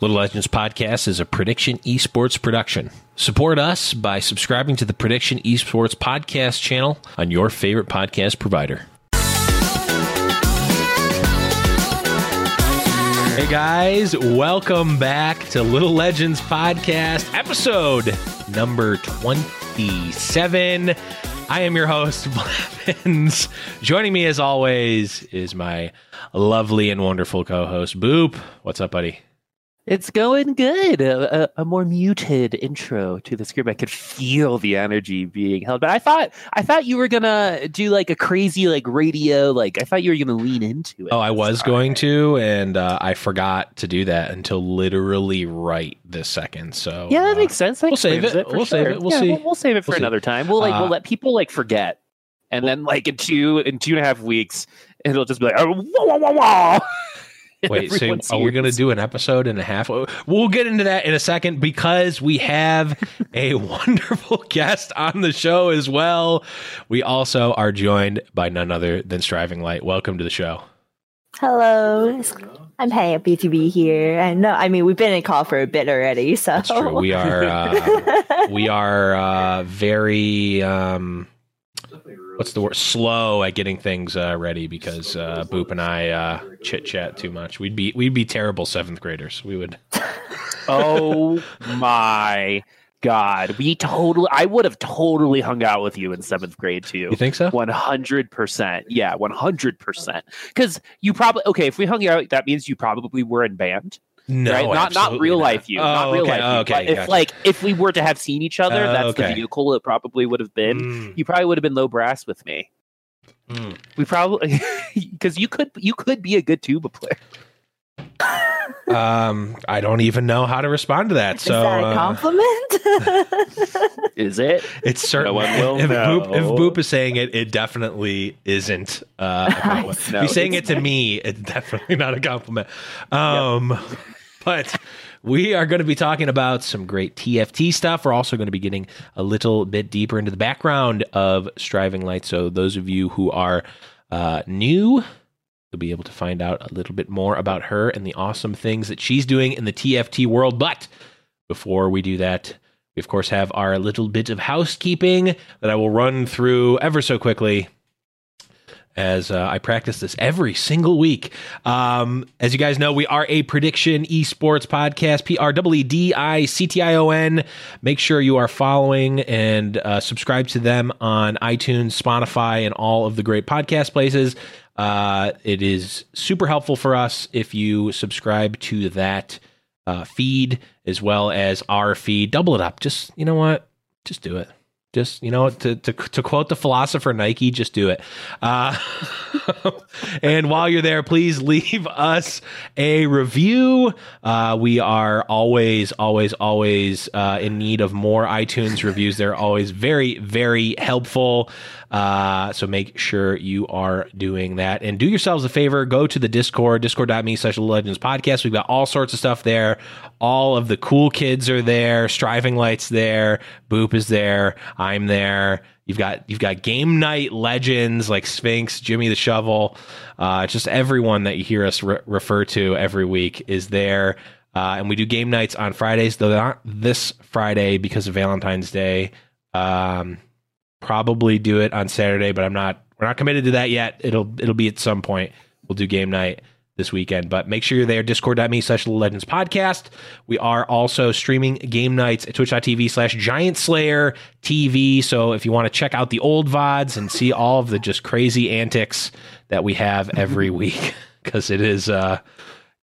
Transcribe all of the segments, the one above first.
Little Legends Podcast is a Prediction Esports production. Support us by subscribing to the Prediction Esports Podcast channel on your favorite podcast provider. Hey guys, welcome back to Little Legends Podcast, episode number 27. I am your host, Blevins. Joining me as always is my lovely and wonderful co host, Boop. What's up, buddy? It's going good. A, a, a, more muted intro to the script. I could feel the energy being held. But I thought I thought you were gonna do like a crazy like radio. Like I thought you were gonna lean into it. Oh, I was going to, and uh, I forgot to do that until literally right this second. So yeah, that uh, makes sense. That we'll save it. We'll sure. save it. We'll yeah, see. We'll, we'll, save it for we'll another see. time. We'll like uh, we'll let people like forget, and then like in two in two and a half weeks, it'll just be like oh, wah, wah, wah, Wait, so are we going to do an episode and a half? We'll get into that in a second because we have a wonderful guest on the show as well. We also are joined by none other than Striving Light. Welcome to the show. Hello. I'm happy to be here. And no, I mean we've been in call for a bit already, so That's true. We are uh, we are uh, very um, what's the word slow at getting things uh, ready because uh, Boop and I uh, chit chat too much. We'd be we'd be terrible seventh graders. We would. oh my god, we totally. I would have totally hung out with you in seventh grade too. You think so? One hundred percent. Yeah, one hundred percent. Because you probably okay. If we hung out, that means you probably were in band. No, right? not not real not. life you, oh, not real okay, life. You. Okay, but if like if we were to have seen each other, uh, that's okay. the vehicle it probably would have been. Mm. You probably would have been low brass with me. Mm. We probably because you could you could be a good tuba player. Um, I don't even know how to respond to that. So, is that a uh, compliment? is it? It's certainly No one will if, know. Boop, if Boop is saying it, it definitely isn't. Uh, a compliment. No, if he's saying it to me, it's definitely not a compliment. Um, but we are going to be talking about some great TFT stuff. We're also going to be getting a little bit deeper into the background of Striving Light. So those of you who are uh, new. You'll be able to find out a little bit more about her and the awesome things that she's doing in the TFT world. But before we do that, we of course have our little bit of housekeeping that I will run through ever so quickly. as uh, I practice this every single week. Um, as you guys know, we are a prediction esports podcast, P R W D I C T I O N. Make sure you are following and uh, subscribe to them on iTunes, Spotify, and all of the great podcast places. Uh, it is super helpful for us if you subscribe to that uh, feed as well as our feed. Double it up. Just, you know what? Just do it. Just you know, to to, to quote the philosopher Nike, just do it. Uh, and while you're there, please leave us a review. Uh, we are always, always, always uh, in need of more iTunes reviews. They're always very, very helpful. Uh, so make sure you are doing that. And do yourselves a favor, go to the Discord, discord.me slash legends podcast. We've got all sorts of stuff there. All of the cool kids are there. Striving Lights there. Boop is there. I'm there. You've got you've got game night legends like Sphinx, Jimmy the Shovel, uh, just everyone that you hear us re- refer to every week is there. Uh, and we do game nights on Fridays, though not this Friday because of Valentine's Day. Um, probably do it on Saturday, but I'm not. We're not committed to that yet. It'll it'll be at some point. We'll do game night this weekend. But make sure you're there, discord.me slash legends podcast. We are also streaming game nights at twitch.tv slash giant slayer TV. So if you want to check out the old VODs and see all of the just crazy antics that we have every week, because it is uh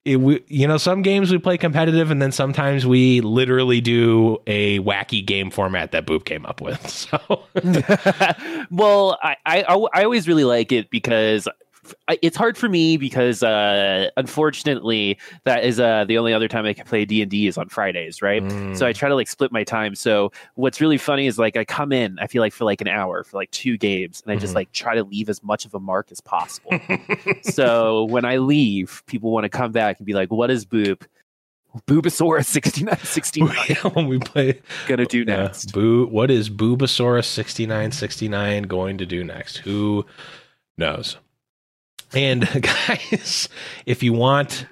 it, we, you know, some games we play competitive, and then sometimes we literally do a wacky game format that Boop came up with. So, well, I, I I always really like it because it's hard for me because uh, unfortunately that is uh, the only other time I can play D and D is on Fridays, right? Mm. So I try to like split my time. So what's really funny is like I come in, I feel like for like an hour for like two games, and I just mm-hmm. like try to leave as much of a mark as possible. so when I leave, people want to come back and be like, "What is Boop?" Boobasaurus 6969. when we play gonna do next. Uh, Boo what is Boobasaurus 6969 going to do next? Who knows? And guys, if you want,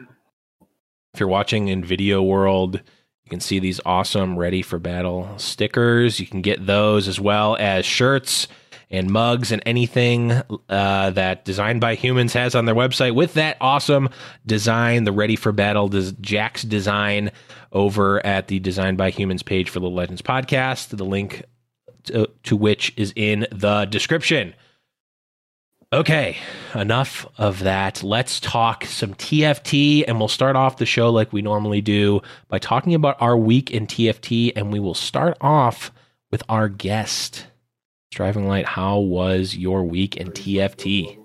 if you're watching in Video World, you can see these awesome Ready for Battle stickers. You can get those as well as shirts and mugs and anything uh, that Designed by Humans has on their website with that awesome design, the Ready for Battle des- Jack's design over at the Designed by Humans page for the Legends podcast. The link to, to which is in the description. Okay, enough of that. Let's talk some TFT, and we'll start off the show like we normally do by talking about our week in TFT. And we will start off with our guest. Striving Light, how was your week in TFT?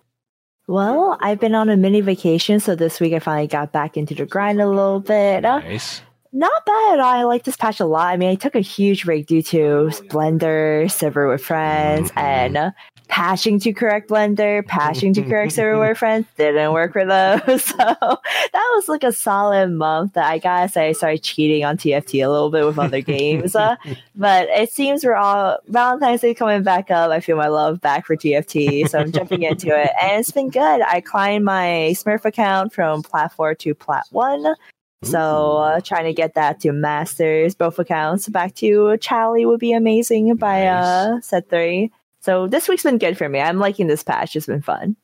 Well, I've been on a mini vacation, so this week I finally got back into the grind a little bit. Nice. Not bad. I like this patch a lot. I mean, I took a huge break due to Blender, server with friends, mm-hmm. and patching to correct blender, patching to correct serverware friends didn't work for those. So that was like a solid month that I gotta say I started cheating on TFT a little bit with other games. Uh, but it seems we're all Valentine's Day coming back up. I feel my love back for TFT. So I'm jumping into it. And it's been good. I climbed my Smurf account from Plat 4 to Plat 1. So uh, trying to get that to masters, both accounts back to Charlie would be amazing by nice. uh, set three. So this week's been good for me. I'm liking this patch. It's been fun.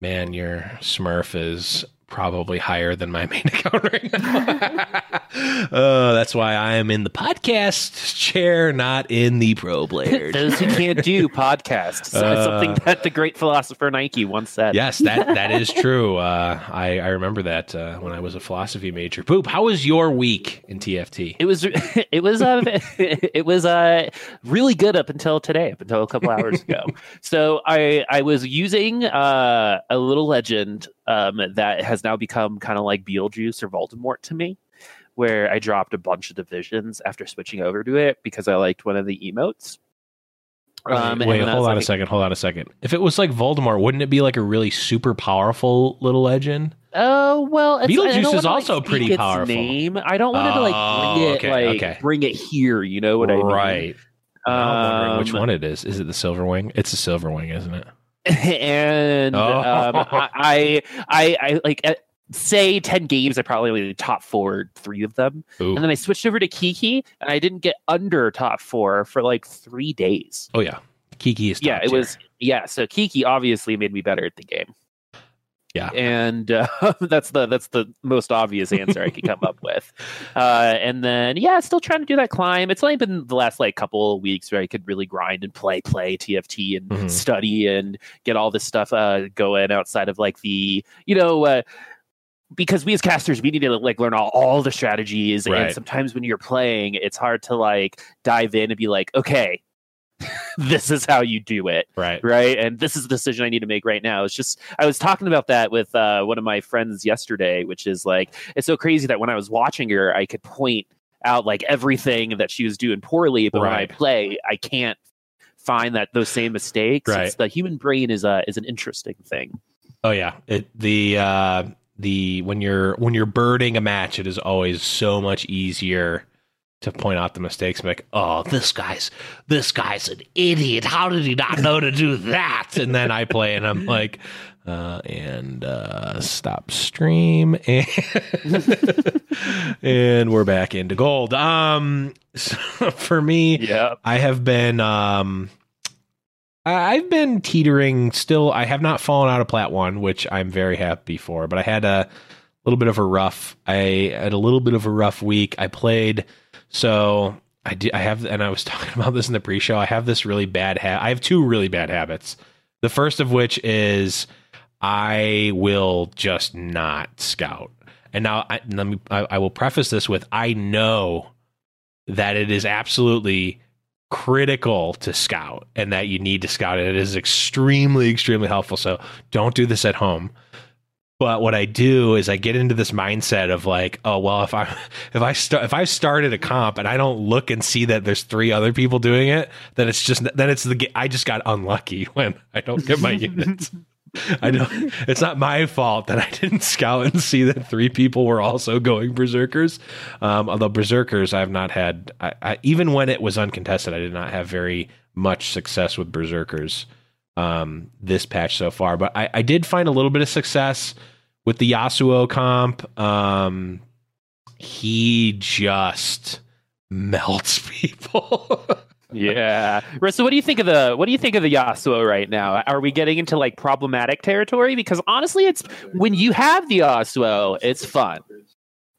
Man, your Smurf is probably higher than my main account right now. uh, that's why I am in the podcast chair, not in the pro player. Those who can't do podcasts. Uh, something that the great philosopher Nike once said. Yes, that that is true. Uh, I I remember that uh, when I was a philosophy major. Poop. How was your week in TFT? It was it was uh, it was uh, really good up until today, up until a couple hours ago. so I I was using uh, a little legend um, that has now become kind of like Beetlejuice or Voldemort to me, where I dropped a bunch of divisions after switching over to it because I liked one of the emotes. Um, Wait, hold on like, a second. Hold on a second. If it was like Voldemort, wouldn't it be like a really super powerful little legend? Oh well, Beetlejuice is also like, pretty powerful. Name. I don't want to like bring it okay, like okay. bring it here. You know what I mean? Right. Um, I'm wondering which um, one it is. Is it the Silverwing? It's the Silverwing, isn't it? And oh. um, I, I, I like uh, say 10 games i probably like top four three of them Ooh. and then i switched over to kiki and i didn't get under top four for like three days oh yeah Kiki is yeah, it tier. was yeah. So Kiki obviously made me better at the game. Yeah. and uh, that's the that's the most obvious answer I could come up with. Uh, and then yeah, still trying to do that climb. It's only been the last like couple of weeks where I could really grind and play, play TFT and Mhm. study and get all this stuff uh, going outside of like the you know. Uh, because we as casters we need to like learn all, all the strategies Right. and sometimes when you're playing it's hard to like dive in and be like okay this is how you do it right. right? And this is the decision i need to make right now. It's just i was talking about that with uh, one of my friends yesterday which is like it's so crazy that when i was watching her i could point out like everything that she was doing poorly but when i play i can't find that those same mistakes. Right. It's- the human brain is a is an interesting thing. Oh yeah, it the uh, the when you're when you're birding a match, it is always so much easier to point out the mistakes. and Like, oh, this guy's this guy's an idiot. How did he not know to do that? And then I play, and I'm like, uh, and uh, stop stream, and and we're back into gold. Um, so for me, yeah I have been um I've been teetering still I have not fallen out of plat 1 which I'm very happy for but I had a little bit of a rough I had a little bit of a rough week I played so I did I have and I was talking about this in the pre-show I have this really bad ha- I have two really bad habits the first of which is I will just not scout and now I, let me I, I will preface this with I know that it is absolutely critical to scout and that you need to scout. It is extremely, extremely helpful. So don't do this at home. But what I do is I get into this mindset of like, oh well, if I if I start if I started a comp and I don't look and see that there's three other people doing it, then it's just then it's the I just got unlucky when I don't get my units. I don't. It's not my fault that I didn't scout and see that three people were also going berserkers. Um, although berserkers, I've not had. I, I, even when it was uncontested, I did not have very much success with berserkers um, this patch so far. But I, I did find a little bit of success with the Yasuo comp. Um, he just melts people. yeah so what do you think of the what do you think of the yasuo right now are we getting into like problematic territory because honestly it's when you have the yasuo it's fun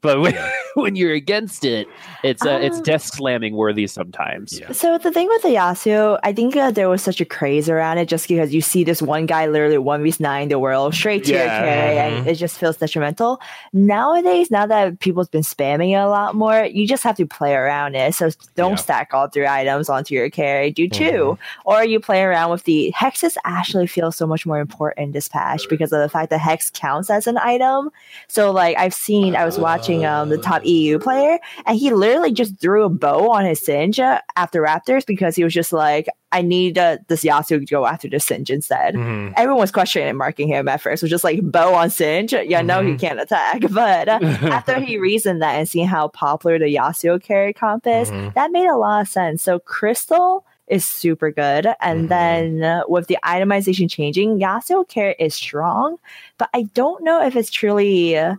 but when, when you're against it it's uh, it's Ah. desk slamming worthy sometimes Yeah. So the thing with the Yasuo, I think uh, there was such a craze around it just because you see this one guy literally one v nine the world straight to your Yeah. carry, and it just feels detrimental. Nowadays, now that people's been spamming it a lot more, you just have to play around it. So don't Yeah. stack all three items onto your carry. Do 2 or you play around with the hexes. Actually, feel so much more important this patch because of the fact that hex counts as an item. So like I've seen, I was watching um the top EU player, and he literally just threw a bow on his Singed uh, after Raptors because he was just like, I need uh, this Yasuo to go after the Singed instead. Mhm. Everyone was questioning and marking him at first. Was just like bow on Singed. Yeah, no, he Mhm. can't attack. But uh, after he reasoned that and seeing how popular the Yasuo carry comp is, Mhm. that made a lot of sense. So Crystal is super good, and Mhm. then uh, with the itemization changing, Yasuo care is strong, but I don't know if it's truly. Uh,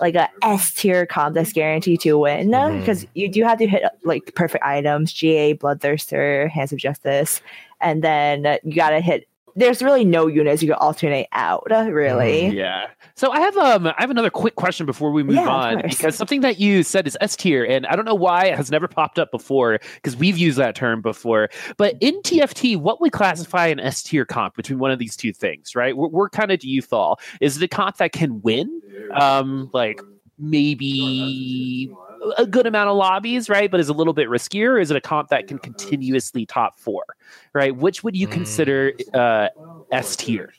like a S tier comp that's guaranteed to win because you do have to hit like perfect items, GA, Bloodthirster, Hands of Justice, and then uh, you gotta hit. There's really no units you can alternate out, really. yeah. So i have um i have another quick question before we move Yeah, on because something that you said is s tier and i don't know why it has never popped up before because we've used that term before. But in tft what would classify an s tier comp between one of these two things right? Where, where kind of do you fall? Is it a comp that can win? Um like maybe a good amount of lobbies right? But is a little bit riskier. Or is it a comp that can continuously top four right? Which would you Mm. consider uh s tier?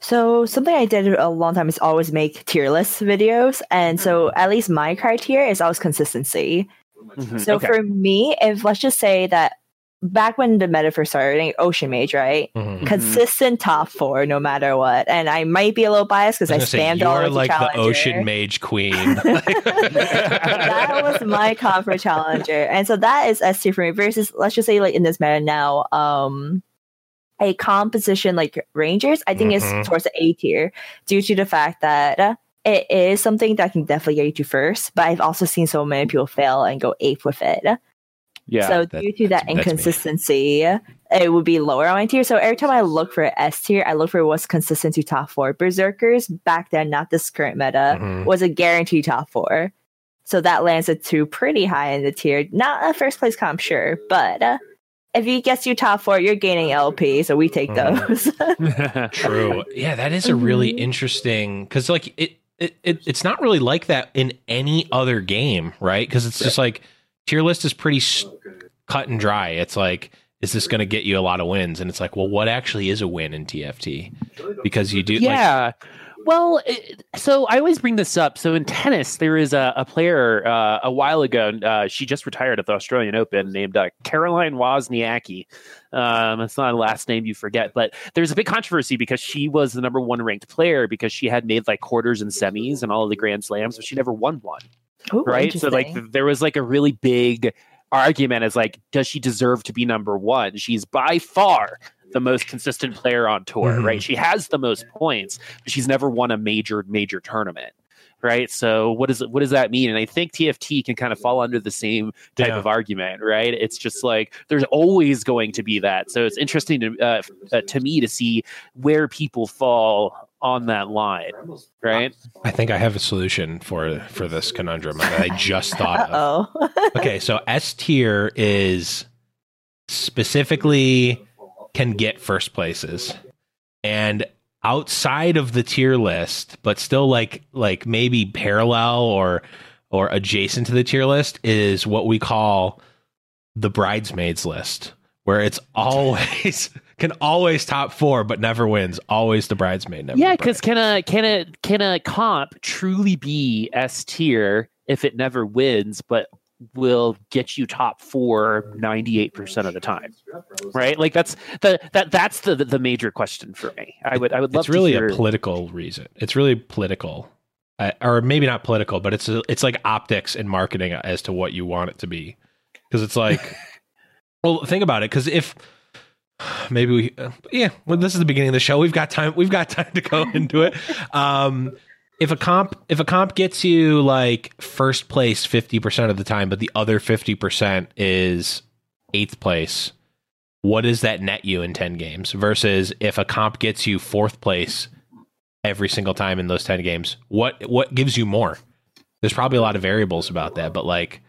So something I did a long time is always make tier list videos, and so at least my criteria is always consistency. Mhm, So okay. for me, if let's just say that back when the meta first started, Ocean Mage, right? Mhm. Consistent top four, no matter what. And I might be a little biased because I I, was gonna say, spammed all of the like the Challenger. ocean mage queen. that was my comp for challenger and so that is s tier for me versus let's just say like in this meta now um a composition like rangers i think Mhm. is towards the a tier due to the fact that uh, it is something that can definitely get you to first but i've also seen so many people fail and go ape with it Yeah, so that- due to that that's- that's me. inconsistency, it would be lower on my tier. So every time I look for S tier, I look for what's consistent to top four. Berserkers back then, not this current meta, Mhm. was a guaranteed top four. So that lands it to pretty high in the tier. Not a first place comp, sure, but uh, if he gets you top four, you're gaining LP. So we take Mhm. those. True. Yeah, that is a really Mhm. interesting because like it, it, it it's not really like that in any other game, right? Because it's just like tier list is pretty s- cut and dry. It's like is this going to get you a lot of wins? And it's like, well, what actually is a win in TFT? Because you do, like, yeah. well, so I always bring this up. So in tennis, there is a, a player uh, a while ago. Uh, she just retired at the Australian Open, named uh, Caroline Wozniacki. Um, it's not a last name you forget, but there's a big controversy because she was the number one ranked player because she had made like quarters and semis and all of the Grand Slams, but she never won one Ooh, right? So like there was like a really big argument as like, does she deserve to be number one? She's by far the most consistent player on tour, Mhm. right? She has the most points, but she's never won a major major tournament. Right. So what does what does that mean? And I think TFT can kind of fall under the same type Yeah. of argument, right? It's just like there's always going to be that. So it's interesting to uh, uh, to me to see where people fall on that line, right? I think I have a solution for for this conundrum that I just thought of. oh. okay, so S tier is specifically can get first places. And outside of the tier list, but still like like maybe parallel or or adjacent to the tier list is what we call the bridesmaids list, where it's always can always top four but never wins. Always the bridesmaid. Never Yeah, because can a can a can a comp truly be S tier if it never wins, but will get you top four 98% of the time right like that's the that that's the the major question for me i would i would love it's really hear a political reason. It's really political, uh, or maybe not political, but it's it's like optics and marketing as to what you want it to be. Because it's like, well, think about it. Because if maybe we, uh, yeah, well, this is the beginning of the show. We've got time. We've got time to go into it. Um, if a comp if a comp gets you like first place 50% of the time but the other 50% is eighth place what does that net you in 10 games versus if a comp gets you fourth place every single time in those 10 games what what gives you more there's probably a lot of variables about that but like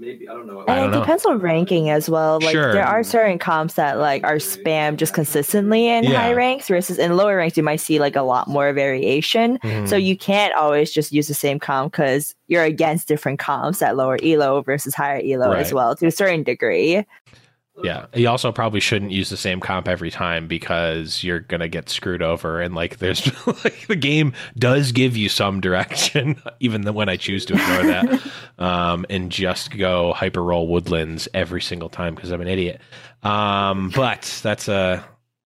Maybe I don't know. I don't and it know. depends on ranking as well. Like Sure. there are certain comps that like are spam just consistently in Yeah. high ranks versus in lower ranks you might see like a lot more variation. mhm. So you can't always just use the same comp because you're against different comps at lower elo versus higher elo as well to a certain degree. Yeah, you also probably shouldn't use the same comp every time because you're gonna get screwed over. And like, there's like the game does give you some direction, even when I choose to ignore that um, and just go hyper roll woodlands every single time because I'm an idiot. Um, but that's a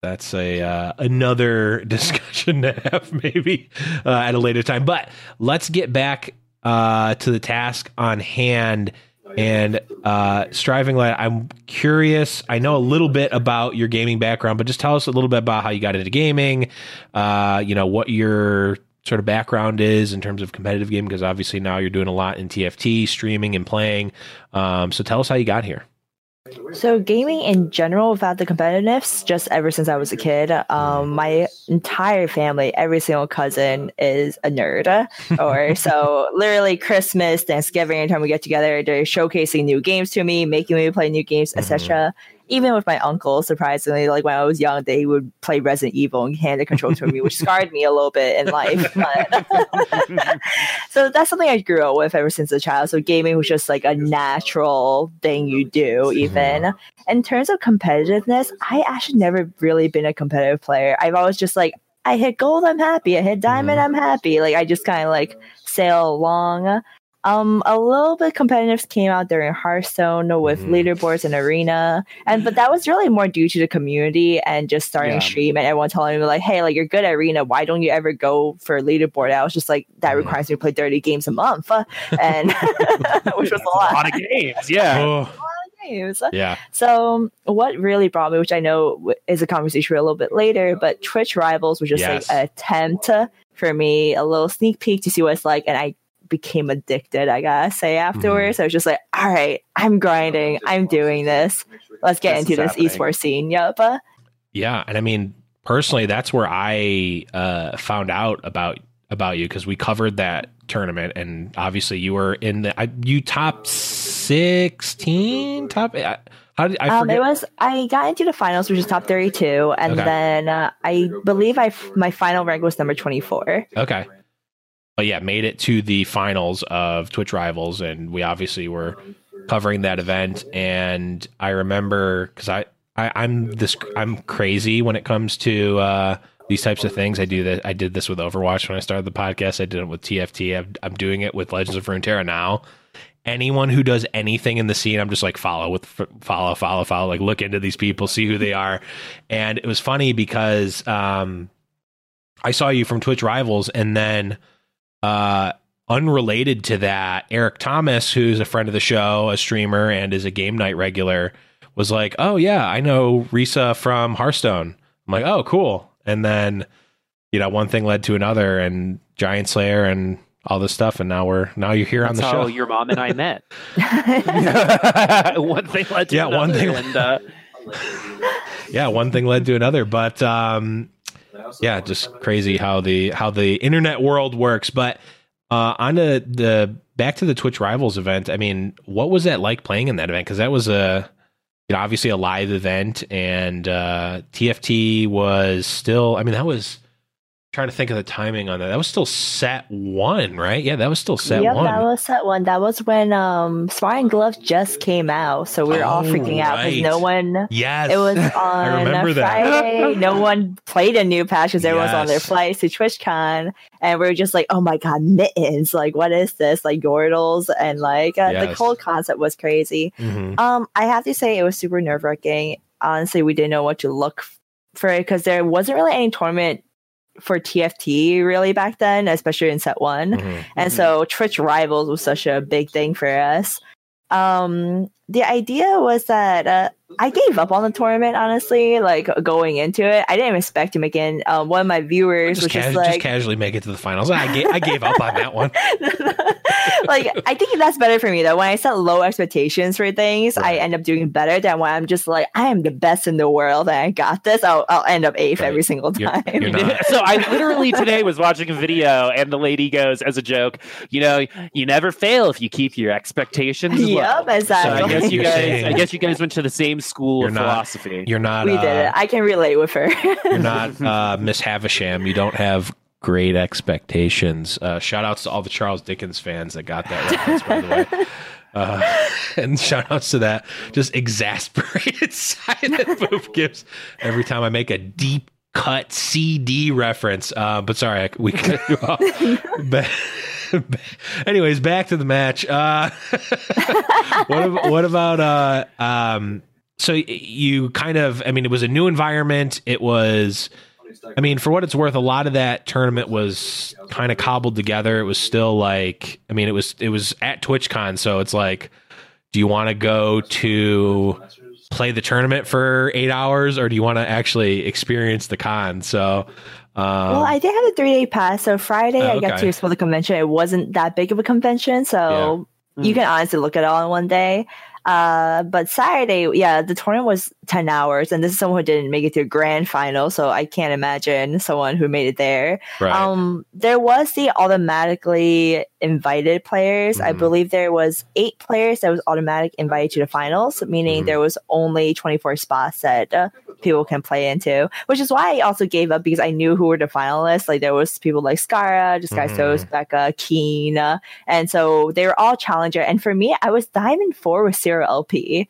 that's a uh, another discussion to have maybe uh, at a later time. But let's get back uh, to the task on hand. And uh, striving light, I'm curious. I know a little bit about your gaming background, but just tell us a little bit about how you got into gaming. Uh, you know what your sort of background is in terms of competitive gaming, because obviously now you're doing a lot in TFT, streaming and playing. Um, so tell us how you got here. So gaming in general, without the competitiveness, just ever since I was a kid, um, my entire family, every single cousin is a nerd. or so literally Christmas, Thanksgiving, anytime we get together, they're showcasing new games to me, making me play new games, etc. Even with my uncle, surprisingly, like when I was young, they would play Resident Evil and hand the control to me, which scarred me a little bit in life. But so that's something I grew up with ever since a child. So gaming was just like a natural thing you do, mm-hmm. even. In terms of competitiveness, I actually never really been a competitive player. I've always just like, I hit gold, I'm happy. I hit diamond, mm-hmm. I'm happy. Like I just kind of like sail along. Um, a little bit competitive came out during Hearthstone with Mhm. leaderboards and arena, and but that was really more due to the community and just starting Yeah. stream and everyone telling me like, "Hey, like you're good at arena. Why don't you ever go for a leaderboard?" I was just like, "That Mhm. requires me to play 30 games a month," and which was a lot. a lot of games yeah. Oh, yeah. So what really brought me, which I know is a conversation for a little bit later, but Twitch Rivals was just Yes. like an attempt for me, a little sneak peek to see what it's like, and I became addicted. I gotta say afterwards, I was just like, all right, I'm grinding, I'm doing this. Let's get This into this happening. esports scene. Yep. Uh, Yeah, and I mean personally, that's where I uh, found out about about you because we covered that tournament, and obviously you were in the I, you top sixteen, top. I, how did I um, forget? it was I got into the finals, which is top 32, and Okay. then uh, I believe I my final rank was number 24. okay, but yeah, made it to the finals of Twitch Rivals, and we obviously were covering that event. And I remember because I, I I'm this I'm crazy when it comes to uh, these types of things. I do that. I did this with Overwatch when I started the podcast. I did it with TFT. I'm, I'm doing it with Legends of Runeterra now. Anyone who does anything in the scene, I'm just like follow with follow, follow, follow. Like look into these people, see who they are. And it was funny because um, I saw you from Twitch Rivals, and then uh, unrelated to that, Eric Thomas, who's a friend of the show, a streamer, and is a game night regular, was like, "Oh yeah, I know Risa from Hearthstone." I'm like, "Oh cool." And then, you know, one thing led to another, and Giant Slayer and all this stuff, and now we're now you're here That's on the how show. your mom and I met. one thing led to Yeah, one another, thing- And, uh, yeah, one thing led to another, but um, yeah, just crazy how the how the internet world works. But uh, on the, the back to the Twitch Rivals event, I mean, what was that like playing in that event? Because that was a you know obviously a live event, and uh, TFT was still. I mean, that was trying to think of the timing on that. That was still set one, right? Yeah, that was still set yep, one. that was set one. That was when um Smart and Gloves just came out, so we were all Oh, freaking out because right. no one. yes, It was on a that. Friday. no one played a new patch because everyone's on their Yes. flights to TwitchCon, and we are just like, "Oh my god, mittens! Like, what is this? Like Yordles?" And like uh, the Yes. whole concept was crazy. Mhm. Um, I have to say it was super nerve wracking. Honestly, we didn't know what to look for because there wasn't really any tournament for TFT really back then, especially in set one. Mhm. And so Twitch Rivals was such a big thing for us. Um, the idea was that uh, I gave up on the tournament, honestly, like going into it. I didn't expect to make it. Um, one of my viewers Just, was cas- just just like, casually make it to the finals. I gave, I gave up on that one. like I think that's better for me though. When I set low expectations for things, I end up doing better than when I'm just like I am the best in the world and I got this. I'll, I'll end up eighth Right. every single You're- time. you're so I literally today was watching a video, and the lady goes as a joke, "You know, you never fail if you keep your expectations low." Yep, So exactly. I guess you guys, saying- I guess you guys went to the same school of not- philosophy. You're not. we uh, did it. I can relate with her. You're not uh, Miss Havisham. You don't have great expectations. Uh, shout outs to all the Charles Dickens fans that got that reference, by the way. Uh, and shout outs to that just exasperated sigh that Boof gives every time I make a deep cut CD reference. Uh, but sorry, we cut you off. Ba- Anyways, back to the match. Uh, what, ab- what about uh, um, so you kind of i mean it was a new environment. It was i mean for what it's worth a lot of that tournament was kind of cobbled together. It was still like i mean it was it was at twitchcon so it's like do you want to go to play the tournament for eight hours or do you want to actually experience the con? So um, well, I did have a three day pass. So Friday, Oh, I got okay. to explore the convention. It wasn't that big of a convention, so you can honestly look at it all in one day. Uh, but Saturday, yeah, the tournament was 10 hours, and this is someone who didn't make it to a grand final, so I can't imagine someone who made it there. right. Um, there was the automatically invited players. I Mhm. believe there was eight players that was automatic invited to the finals, meaning Mhm. there was only 24 spots that uh, people can play into, which is why I also gave up because I knew who were the finalists. Like there was people like Scarra, Disguise Mhm. Toast, Becca, Keen, and so they were all challenger. And for me, I was Diamond Four with Zero LP.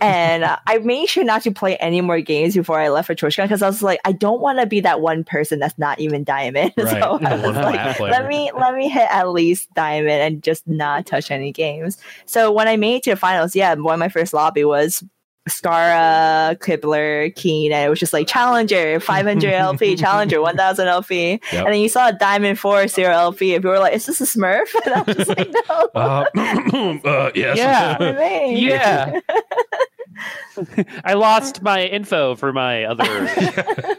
and uh, I made sure not to play any more games before I left for TwitchCon because I was like, I don't want to be that one person that's not even diamond. Right. so I was like, let me let me hit at least diamond and just not touch any games. So when I made it to the finals, yeah, one of my first lobby was Scarra, Kibler, Keen, and it was just like Challenger, 500 LP, Challenger, 1000 LP. Yep. And then you saw a Diamond 4, 0 LP, and people were like, is this a Smurf? And I was just like, no. uh, uh, yes. Yeah. what I mean. Yeah. I lost my info for my other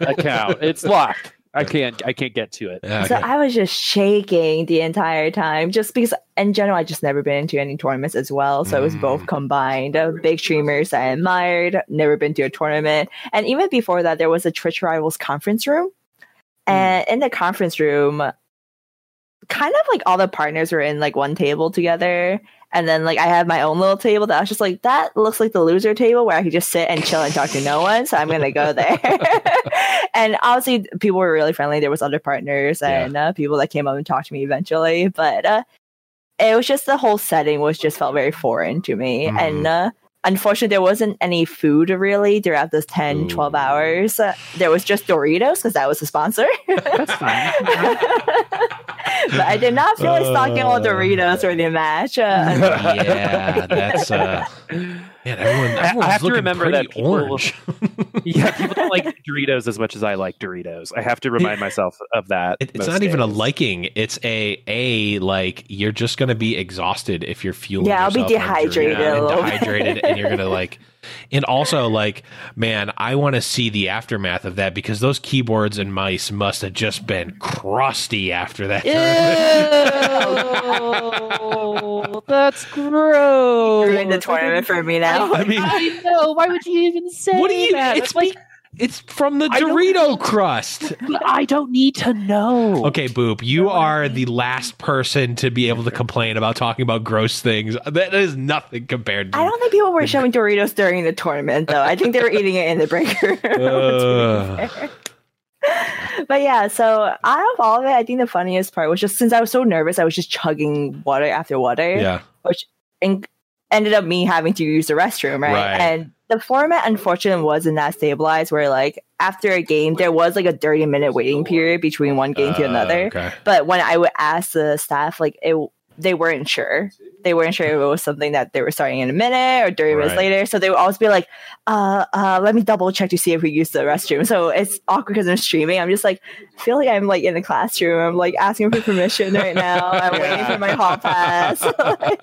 account. It's locked. I can't. I can't get to it. Yeah, So okay. I was just shaking the entire time, just because in general I just never been into any tournaments as well. So it was Mm. both combined. Uh, big streamers I admired, never been to a tournament, and even before that, there was a Twitch Rivals conference room, and in the conference room, kind of like all the partners were in like one table together. And then like I had my own little table that I was just like, that looks like the loser table where I could just sit and chill and talk to no one. So I'm gonna go there. and obviously people were really friendly. There was other partners Yeah. and uh, people that came up and talked to me eventually. But uh, it was just the whole setting was just felt very foreign to me. Mhm. And uh, unfortunately there wasn't any food really throughout those 10, 12 hours. Uh, there was just Doritos because that was the sponsor. That's fine. but I did not feel like stocking all Uh. Doritos for the match. Uh, yeah, that's uh, man. Everyone, I- I have to remember that people- orange. yeah, people don't like Doritos as much as I like Doritos. I have to remind myself of that. It- it's most not even a liking. It's a a like you're just gonna be exhausted if you're fueling. Yeah, I'll be yourself dehydrated and dehydrated, and you're gonna like. And also, like, man, I want to see the aftermath of that because those keyboards and mice must have just been crusty after that. Ew, that's gross. ruined the tournament for me now. I mean, I know. Why would you even say that? what do you? that? It's That's like be- it's from the I Dorito crust. I don't need to know. Okay, Boop, you are the last person to be able to complain about talking about gross things. That is nothing compared to. I don't think people were showing Doritos during the tournament, though. I think they were eating it in the break room. to be Ugh. fair. but yeah, so out of all of it, I think the funniest part was just since I was so nervous, I was just chugging water after water, Yeah. which en- ended up me having to use the restroom, right? Right. And the format, unfortunately, wasn't that stabilized. Where like after a game, there was like a thirty minute waiting period between one game to Uh, another. Okay. But when I would ask the staff, like it, they weren't sure. They weren't sure if it was something that they were starting in a minute or 30 minutes Right. later. So they would always be like, uh, uh, let me double check to see if we use the restroom. So it's awkward because I'm streaming. I'm just like, I feel like I'm like in the classroom. I'm like asking for permission right now. I'm waiting for my hall pass. Like,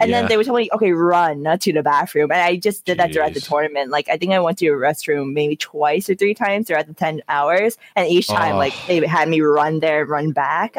and Yeah. then they would tell me, okay, run to the bathroom. And I just did that throughout the tournament. Like I think I went to a restroom maybe twice or three times throughout the 10 hours. And each time, Oh. like they had me run there, run back.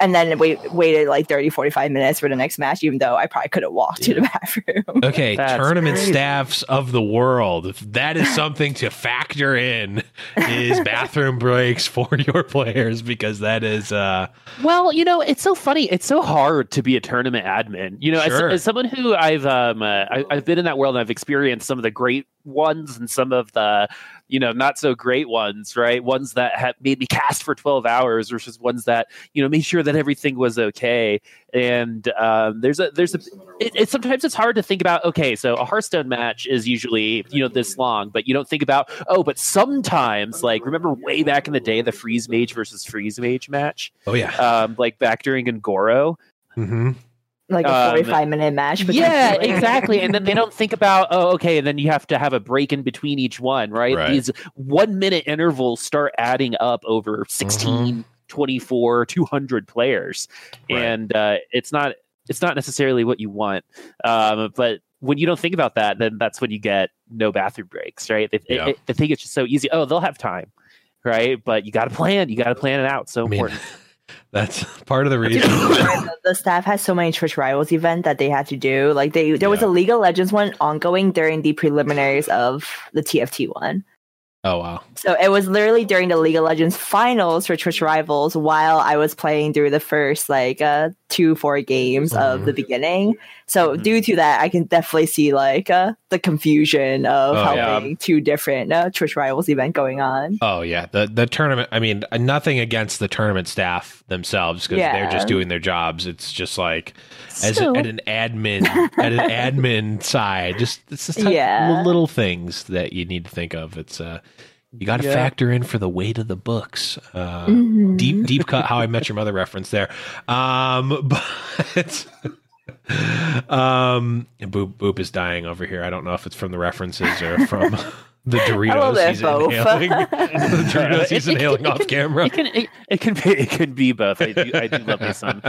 And then wait, waited like 30, 45 minutes for the next match, even though I probably could have walked to the bathroom. Okay, That's tournament crazy. staffs of the world. That is something to factor in is bathroom breaks for your players because that is uh Well, you know, it's so funny. It's so hard to be a tournament admin. You know, as, as someone who I've um uh, I, I've been in that world and I've experienced some of the great ones and some of the you know not so great ones, right? Ones that have made me cast for twelve hours versus ones that you know made sure that everything was okay. And um, there's a there's a it, it sometimes it's hard to think about. Okay, so a Hearthstone match is usually you know this long, but you don't think about oh, but sometimes like remember way back in the day the Freeze Mage versus Freeze Mage match oh yeah. um, like back during Un'Goro. hmm like a Um, 45 minute match. Yeah, exactly. And then they don't think about, oh, okay, and then you have to have a break in between each one, right? Right. These one minute intervals start adding up over 16, 24, 200 players. Right. And uh, it's not it's not necessarily what you want. Um, but when you don't think about that, then that's when you get no bathroom breaks, right? They, Yeah. it- they think it's just so easy. Oh, they'll have time, right? But you got to plan. You got to plan it out. So I mean, important. That's part of the reason. the, staff has so many Twitch Rivals event that they had to do. Like they, there was Yeah. a League of Legends one ongoing during the preliminaries of the TFT one. Oh wow. So it was literally during the League of Legends finals for Twitch Rivals while I was playing through the first like uh two four games of the beginning. So Mhm. due to that, I can definitely see like uh, the confusion of Oh, yeah. having two different uh, Twitch Rivals event going on. Oh yeah, the the tournament. I mean, nothing against the tournament staff themselves because they're just doing their jobs. It's just like as So- a, at an admin at an admin side, just it's just Yeah. yeah. little things that you need to think of. It's uh, you got to Yeah. factor in for the weight of the books. Uh, Mhm. Deep deep cut. How I Met Your Mother reference there. Um, but. Um, Boop Boop is dying over here. I don't know if it's from the references or from The A little Doritos bit he's of both. inhaling. the Doritos he's It- it- inhaling off camera. It can it, it can be it can be both. I do I do love my son.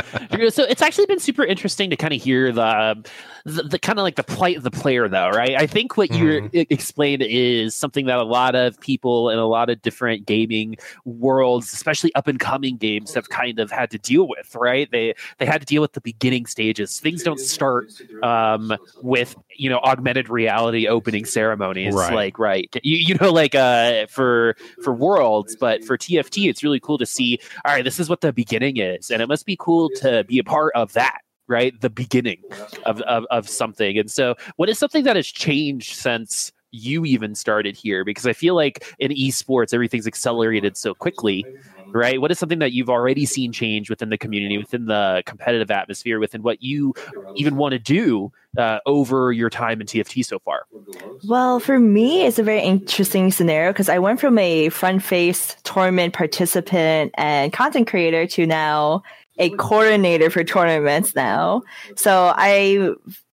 So it's actually been super interesting to kind of hear the the, the kind of like the plight of the player though, right? I think what you e- explained is something that a lot of people in a lot of different gaming worlds, especially up and coming games, have kind of had to deal with, right? They they had to deal with the beginning stages. Things don't start um, with you know augmented reality opening ceremonies Right. like right you, you know like uh for for worlds but for tft it's really cool to see all right this is what the beginning is and it must be cool to be a part of that right? The beginning of, of of something. And so what is something that has changed since you even started here? Because i feel like in esports everything's accelerated so quickly right what is something that you've already seen change within the community within the competitive atmosphere within what you even want to do uh, over your time in tft so far Well, for me, it's a very interesting scenario because I went from a front face tournament participant and content creator to now a coordinator for tournaments now. So I get-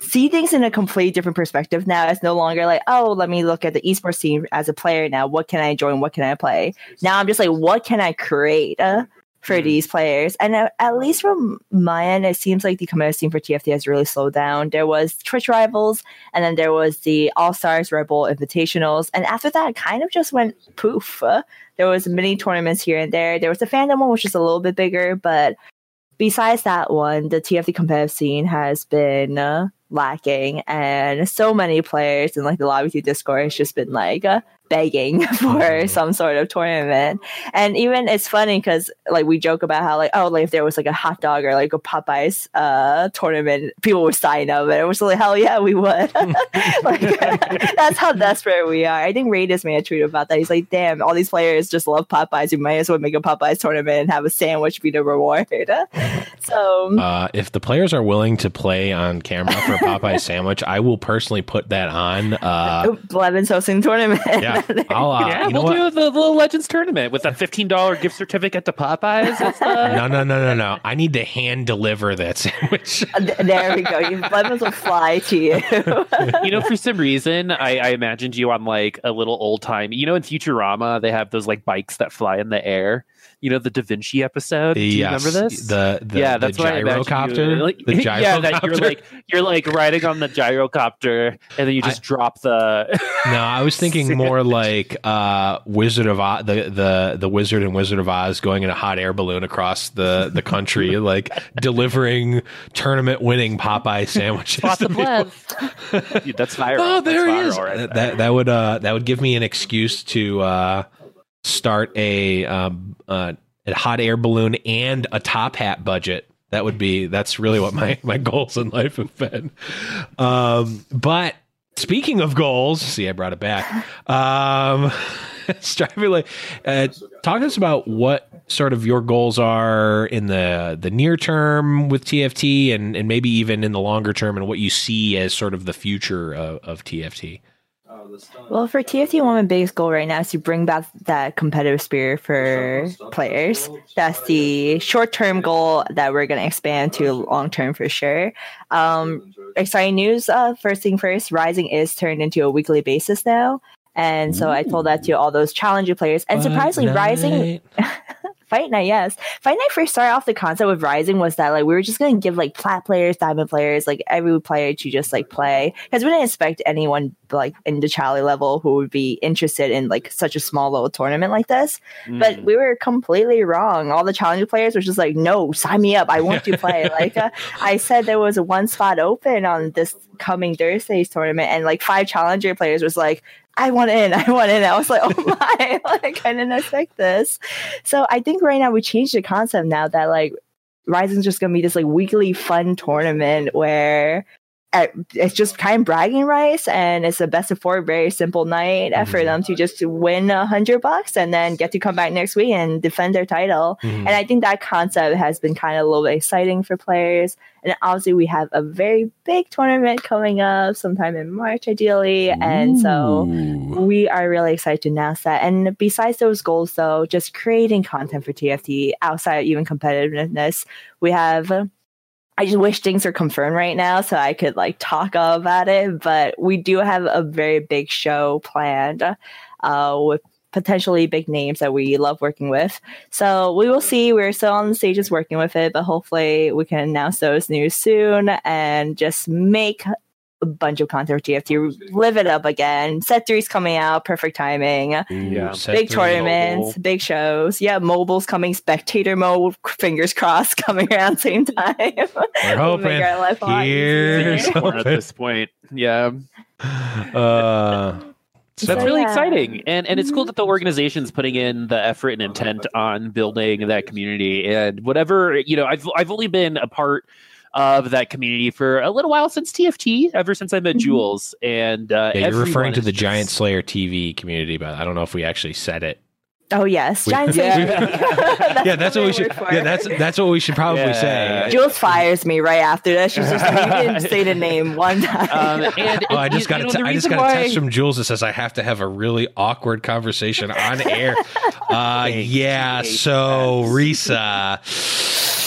see things in a completely different perspective now. It's no longer like, oh, let me look at the esports scene as a player now. What can I join? What can I play? Now I'm just like, what can I create? Uh, for these players. And at, at least from my end, it seems like the competitive scene for TFT has really slowed down. There was Twitch Rivals, and then there was the All Stars Rebel Invitationals, and after that, it kind of just went poof. Uh, there was mini tournaments here and there. There was the fandom one, which is a little bit bigger, but besides that one, the TFT competitive scene has been uh, lacking, and so many players in like the lobby Discord has just been like uh, begging for some sort of tournament. And even it's funny because like we joke about how like oh like if there was like a hot dog or like a Popeyes uh tournament, people would sign up, and it was like hell yeah we would. like that's how desperate we are. I think Radis made a tweet about that. He's like, damn, all these players just love Popeyes. You might as well make a Popeyes tournament and have a sandwich be the reward. so Uh, if the players are willing to play on camera for a Popeye sandwich, I will personally put that on. Uh, Blevins hosting tournament. yeah, I'll. Uh, yeah, you know we'll what? do the little Legends tournament with a fifteen dollar gift certificate to Popeyes. It's, uh, No, no, no, no, no. I need to hand deliver that sandwich. There we go. You- Blevins will fly to you. you know, for some reason, I, I imagined you on like a little old time. You know, in Futurama, they have those like bikes that fly in the air. You know, the Da Vinci episode. Do you Yes, remember this? The, the yeah, the that's what I imagined gyrocopter. You, like, the yeah, that you're like you're like riding on the gyrocopter, and then you just drop the. No, I was thinking more like uh, Wizard of Oz, the, the the Wizard and Wizard of Oz going in a hot air balloon across the the country, like delivering tournament winning Popeye sandwiches. Spot the to people. Blev. Dude, that's viral. Oh, there that's he is. right that, there. that that would uh that would give me an excuse to uh start a um uh, a hot air balloon and a top hat budget. That would be that's really what my my goals in life have been. Um, but speaking of goals, see, I brought it back. Um, striving uh, talk to us about what sort of your goals are in the the near term with TFT and and maybe even in the longer term and what you see as sort of the future of, of TFT. Well, for TFT, one of my biggest goal right now is to bring back that competitive spirit for players. That's the short-term goal that we're going to expand to long-term for sure. Um, exciting news! Uh, first thing first, Rising is turned into a weekly basis now, and so I told that to all those challenger players. And surprisingly, Rising Fight Night, yes. Fight Night first started off the concept with Rising was that like we were just gonna give like plat players, diamond players, like every player to just like play because we didn't expect anyone like in the Charlie level who would be interested in like such a small little tournament like this. Mm. But we were completely wrong. All the challenger players were just like, no, sign me up. I want to play. like uh, I said, there was one spot open on this coming Thursday's tournament, and like five challenger players was like. I want in. I want in. I was like, oh my, like I didn't expect this. So I think right now we changed the concept now that like Rising's just gonna be this like weekly fun tournament where it's just kind of bragging rights and it's a best of four very simple night uh, for them to just win a hundred bucks and then get to come back next week and defend their title. Mhm. And I think that concept has been kind of a little bit exciting for players. And obviously, we have a very big tournament coming up sometime in March, ideally. And so we are really excited to announce that. And besides those goals, though, just creating content for TFT outside even competitiveness, we have I just wish things are confirmed right now so I could like talk about it. But we do have a very big show planned uh, with potentially big names that we love working with. So we will see. We're still on the stages working with it, but hopefully we can announce those news soon and just make a bunch of content for TFT, live it up again. Set three's coming out, perfect timing. Yeah. big tournaments, mobile. big shows. Yeah, mobile's coming, spectator mode, fingers crossed, coming around same time. We're We'll make hoping. our life a lot Here's easier. At this point, yeah. Uh, So that's So, really yeah. exciting, and and it's cool that the organization's putting in the effort and intent on building that community. And whatever you know, I've I've only been a part of that community for a little while since TFT, ever since I met Mhm. Jules. And uh, yeah, you're referring to the just- Giant Slayer TV community, but I don't know if we actually said it. Oh yes, We- Giant Yeah. Slayer. yeah, that's what we should. for Yeah, that's that's what we should probably Yeah. say. Jules fires me right after that. She's just like, you didn't say the name one time. Um, and Oh, I it- just you got know, a te- I just reason got a why- text from Jules that says I have to have a really awkward conversation on air. Uh, yeah, so Risa,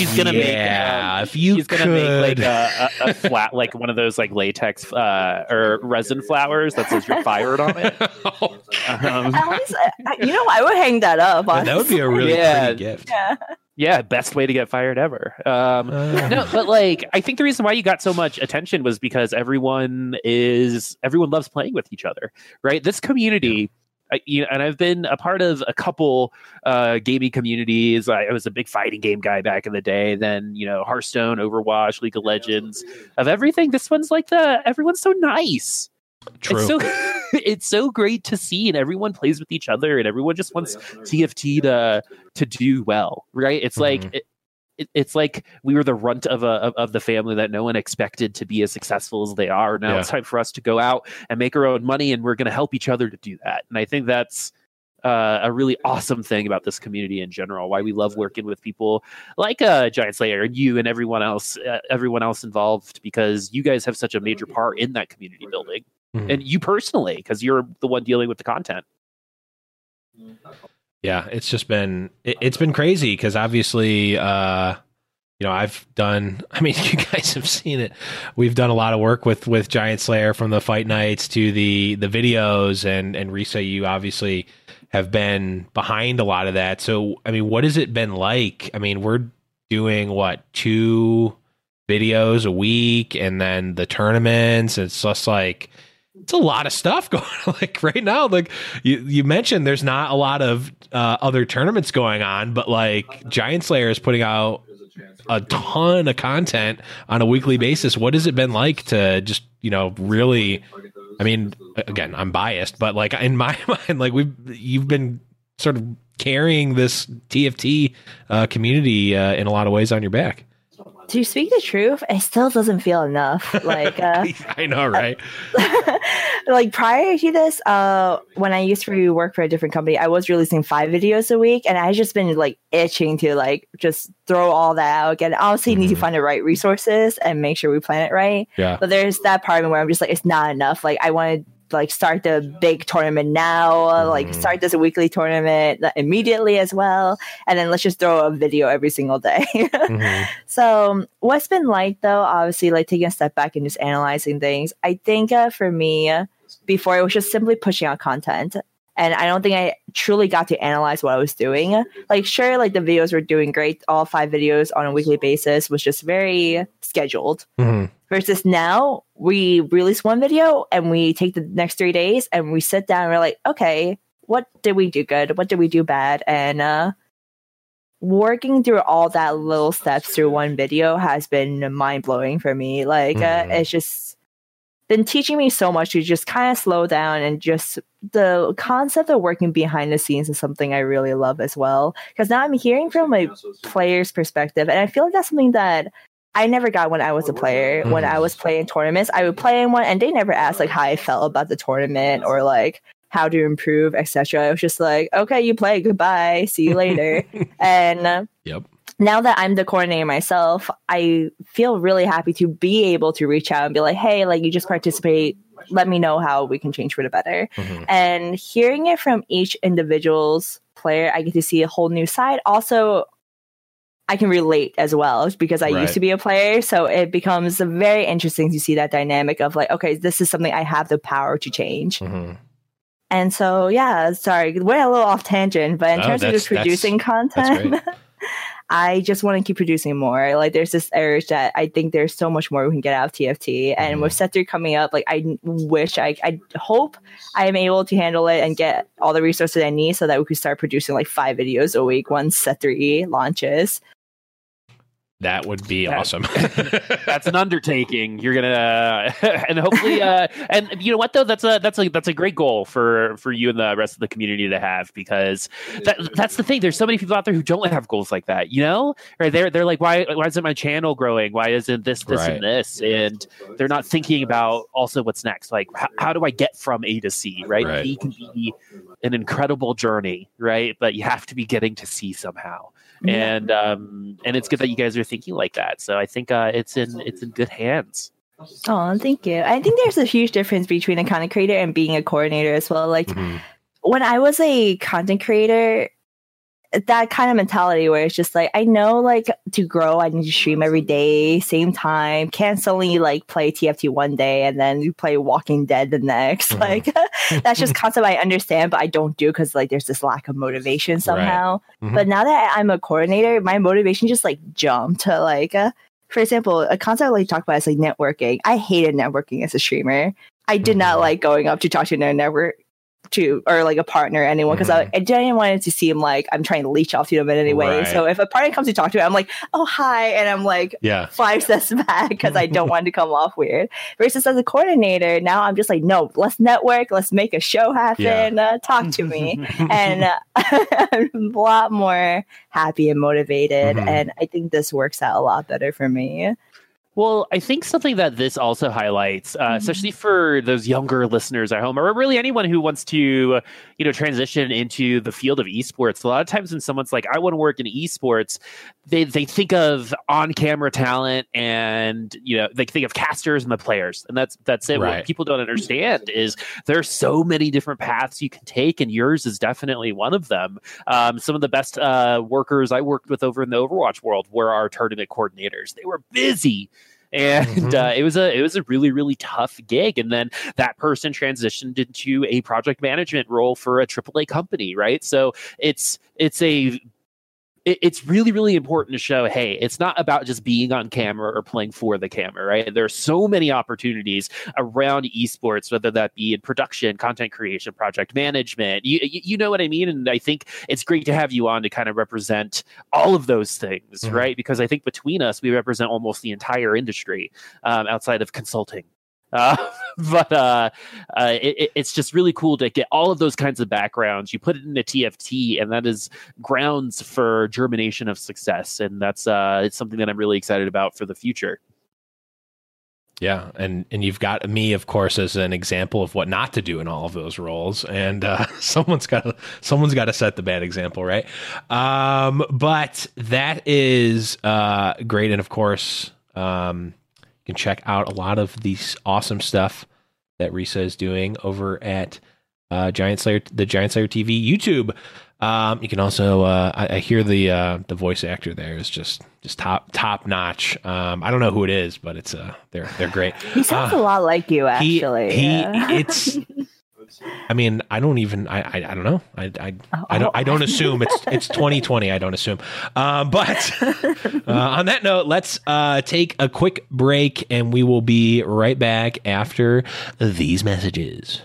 She's gonna make, yeah, um, if you She's gonna make like a, a, a flat, like one of those like latex uh, or resin flowers that says you're fired on it. Um, At least, uh, you know, I would hang that up. that would be a really Yeah. pretty gift. Yeah. yeah, best way to get fired ever. Um, Uh, no, but like I think the reason why you got so much attention was because everyone is everyone loves playing with each other, right? This community. I, you know, and I've been a part of a couple uh, gaming communities. I, I was a big fighting game guy back in the day. Then you know, Hearthstone, Overwatch, League of Legends, of everything. This one's like the everyone's so nice. True. It's so it's so great to see, and everyone plays with each other, and everyone just wants TFT to to do well, right? It's like Mhm. it, it, it's like we were the runt of a of, of the family that no one expected to be as successful as they are. Now Yeah. it's time for us to go out and make our own money, and we're going to help each other to do that. And I think that's uh, a really awesome thing about this community in general. Why we love working with people like uh, Giant Slayer and you and everyone else, uh, everyone else involved, because you guys have such a major part in that community building, Mhm. and you personally, because you're the one dealing with the content. Yeah it's just been it, it's been crazy because obviously uh you know i've done i mean you guys have seen it. We've done a lot of work with with giant slayer from the fight nights to the the videos and and risa you obviously have been behind a lot of that. So i mean what has it been like? I mean we're doing what two videos a week and then the tournaments? It's just like it's a lot of stuff going on. like right now like you you mentioned there's not a lot of uh, other tournaments going on but like giant slayer is putting out a ton of content on a weekly basis what has it been like to just you know really i mean again i'm biased but like in my mind like we've you've been sort of carrying this tft uh, community uh, in a lot of ways on your back To speak the truth, it still doesn't feel enough. Like, uh, i know right like prior to this, uh, when I used to work for a different company, I was releasing five videos a week, and I just been like itching to like just throw all that out again. Obviously, you need to Mhm. find the right resources and make sure we plan it right. yeah But there's that part of me where I'm just like, it's not enough. Like, I want to like start the big tournament now, like Mhm. start this weekly tournament immediately as well, and then let's just throw a video every single day. Mhm. So, what's been like though, obviously, like taking a step back and just analyzing things. I think uh, for me, before it was just simply pushing out content. And I don't think I truly got to analyze what I was doing. Like, sure, like the videos were doing great. All five videos on a weekly basis was just very scheduled. Mhm. Versus now, we release one video and we take the next three days and we sit down and we're like, okay, what did we do good? What did we do bad? And uh, working through all that little steps through one video has been mind blowing for me. Like, uh, Mhm. it's just been teaching me so much to just kind of slow down and just the concept of working behind the scenes is something I really love as well. Because now I'm hearing from a player's perspective, and I feel like that's something that I never got when I was a player. When I was playing tournaments, I would play in one, and they never asked like how I felt about the tournament or like how to improve, etc. It was just like, okay, you play, goodbye, see you later. and yep now that I'm the coordinator myself, I feel really happy to be able to reach out and be like, hey, like you just participate. Let me know how we can change for the better. Mhm. And hearing it from each individual's player, I get to see a whole new side. Also, I can relate as well because I Right. used to be a player. So it becomes very interesting to see that dynamic of like, okay, this is something I have the power to change. Mhm. And so, yeah, sorry, we're a little off tangent, but in No, terms of just producing content. I just want to keep producing more. Like, there's this urge that I think there's so much more we can get out of TFT. And Mhm. with set three coming up, like, I wish I, I hope I am able to handle it and get all the resources I need so that we can start producing like five videos a week once set three launches. That would be That- awesome. that's an undertaking. You're gonna, and hopefully, uh, and you know what though, that's a that's a that's a great goal for for you and the rest of the community to have because that that's the thing. There's so many people out there who don't have goals like that. You know, right? They're they're like, why why isn't my channel growing? Why isn't this this Right. and this? And they're not thinking about also what's next. Like, how, how do I get from A to C? Right? Right. B can be an incredible journey, right? But you have to be getting to C somehow and um and it's good that you guys are thinking like that so i think uh it's in it's in good hands Oh, thank you. I think there's a huge difference between a content creator and being a coordinator as well. Like, Mhm. when I was a content creator, that kind of mentality where it's just like I know like to grow I need to stream every day, same time. Can't suddenly like play TFT one day and then you play Walking Dead the next. Mhm. Like that's just concept I understand, but I don't do because like there's this lack of motivation somehow. Mhm. But now that I'm a coordinator, my motivation just like jumped to like uh, for example, a concept I like to talk about is like networking. I hated networking as a streamer. I did not Mhm. like going up to talk to a network to or like a partner anyone because I, I didn't want it to seem like I'm trying to leech off to them in any way. Right. So if a partner comes to talk to me, I'm like, oh hi, and I'm like Yeah. five steps back because I don't want to come off weird. Versus as a coordinator, now I'm just like, no, let's network, let's make a show happen, uh, talk to me, and uh, I'm a lot more happy and motivated. Mhm. And I think this works out a lot better for me. Well i think something that this also highlights uh, especially for those younger listeners at home or really anyone who wants to you know transition into the field of esports a lot of times when someone's like i want to work in esports they they think of on camera talent and you know they think of casters and the players and that's that's it. Right. what people don't understand is there's so many different paths you can take and yours is definitely one of them. Um, some of the best uh, workers i worked with over in the overwatch world were our tournament coordinators. They were busy and Mhm. uh, it was a it was a really really tough gig and then that person transitioned into a project management role for a AAA company right so it's it's a it- it's really really important to show hey it's not about just being on camera or playing for the camera right? There are so many opportunities around esports whether that be in production content creation project management you, you, you know what i mean? And i think it's great to have you on to kind of represent all of those things Mhm. right? Because i think between us we represent almost the entire industry um, outside of consulting uh, but uh, uh, it, it- it's just really cool to get all of those kinds of backgrounds. You put it into TFT, and that is grounds for germination of success, and that's uh, it's something that I'm really excited about for the future. Yeah, and and you've got me, of course, as an example of what not to do in all of those roles, and uh, someone's got someone's got to set the bad example, right? Um, but that is uh, great, and of course, um, can check out a lot of these awesome stuff that Risa is doing over at uh, Giant Slayer, the Giant Slayer TV YouTube. Um, you can also, uh, I, I hear the uh, the voice actor there is just just top top notch. Um, I don't know who it is, but it's uh, they're they're great. He sounds Uh, a lot like you, actually. he yeah. it's. I mean, I don't even. I I, I don't know. I I, I don't I don't assume it's it's 2020. I don't assume. Um, but uh, on that note, let's uh, take a quick break, and we will be right back after these messages.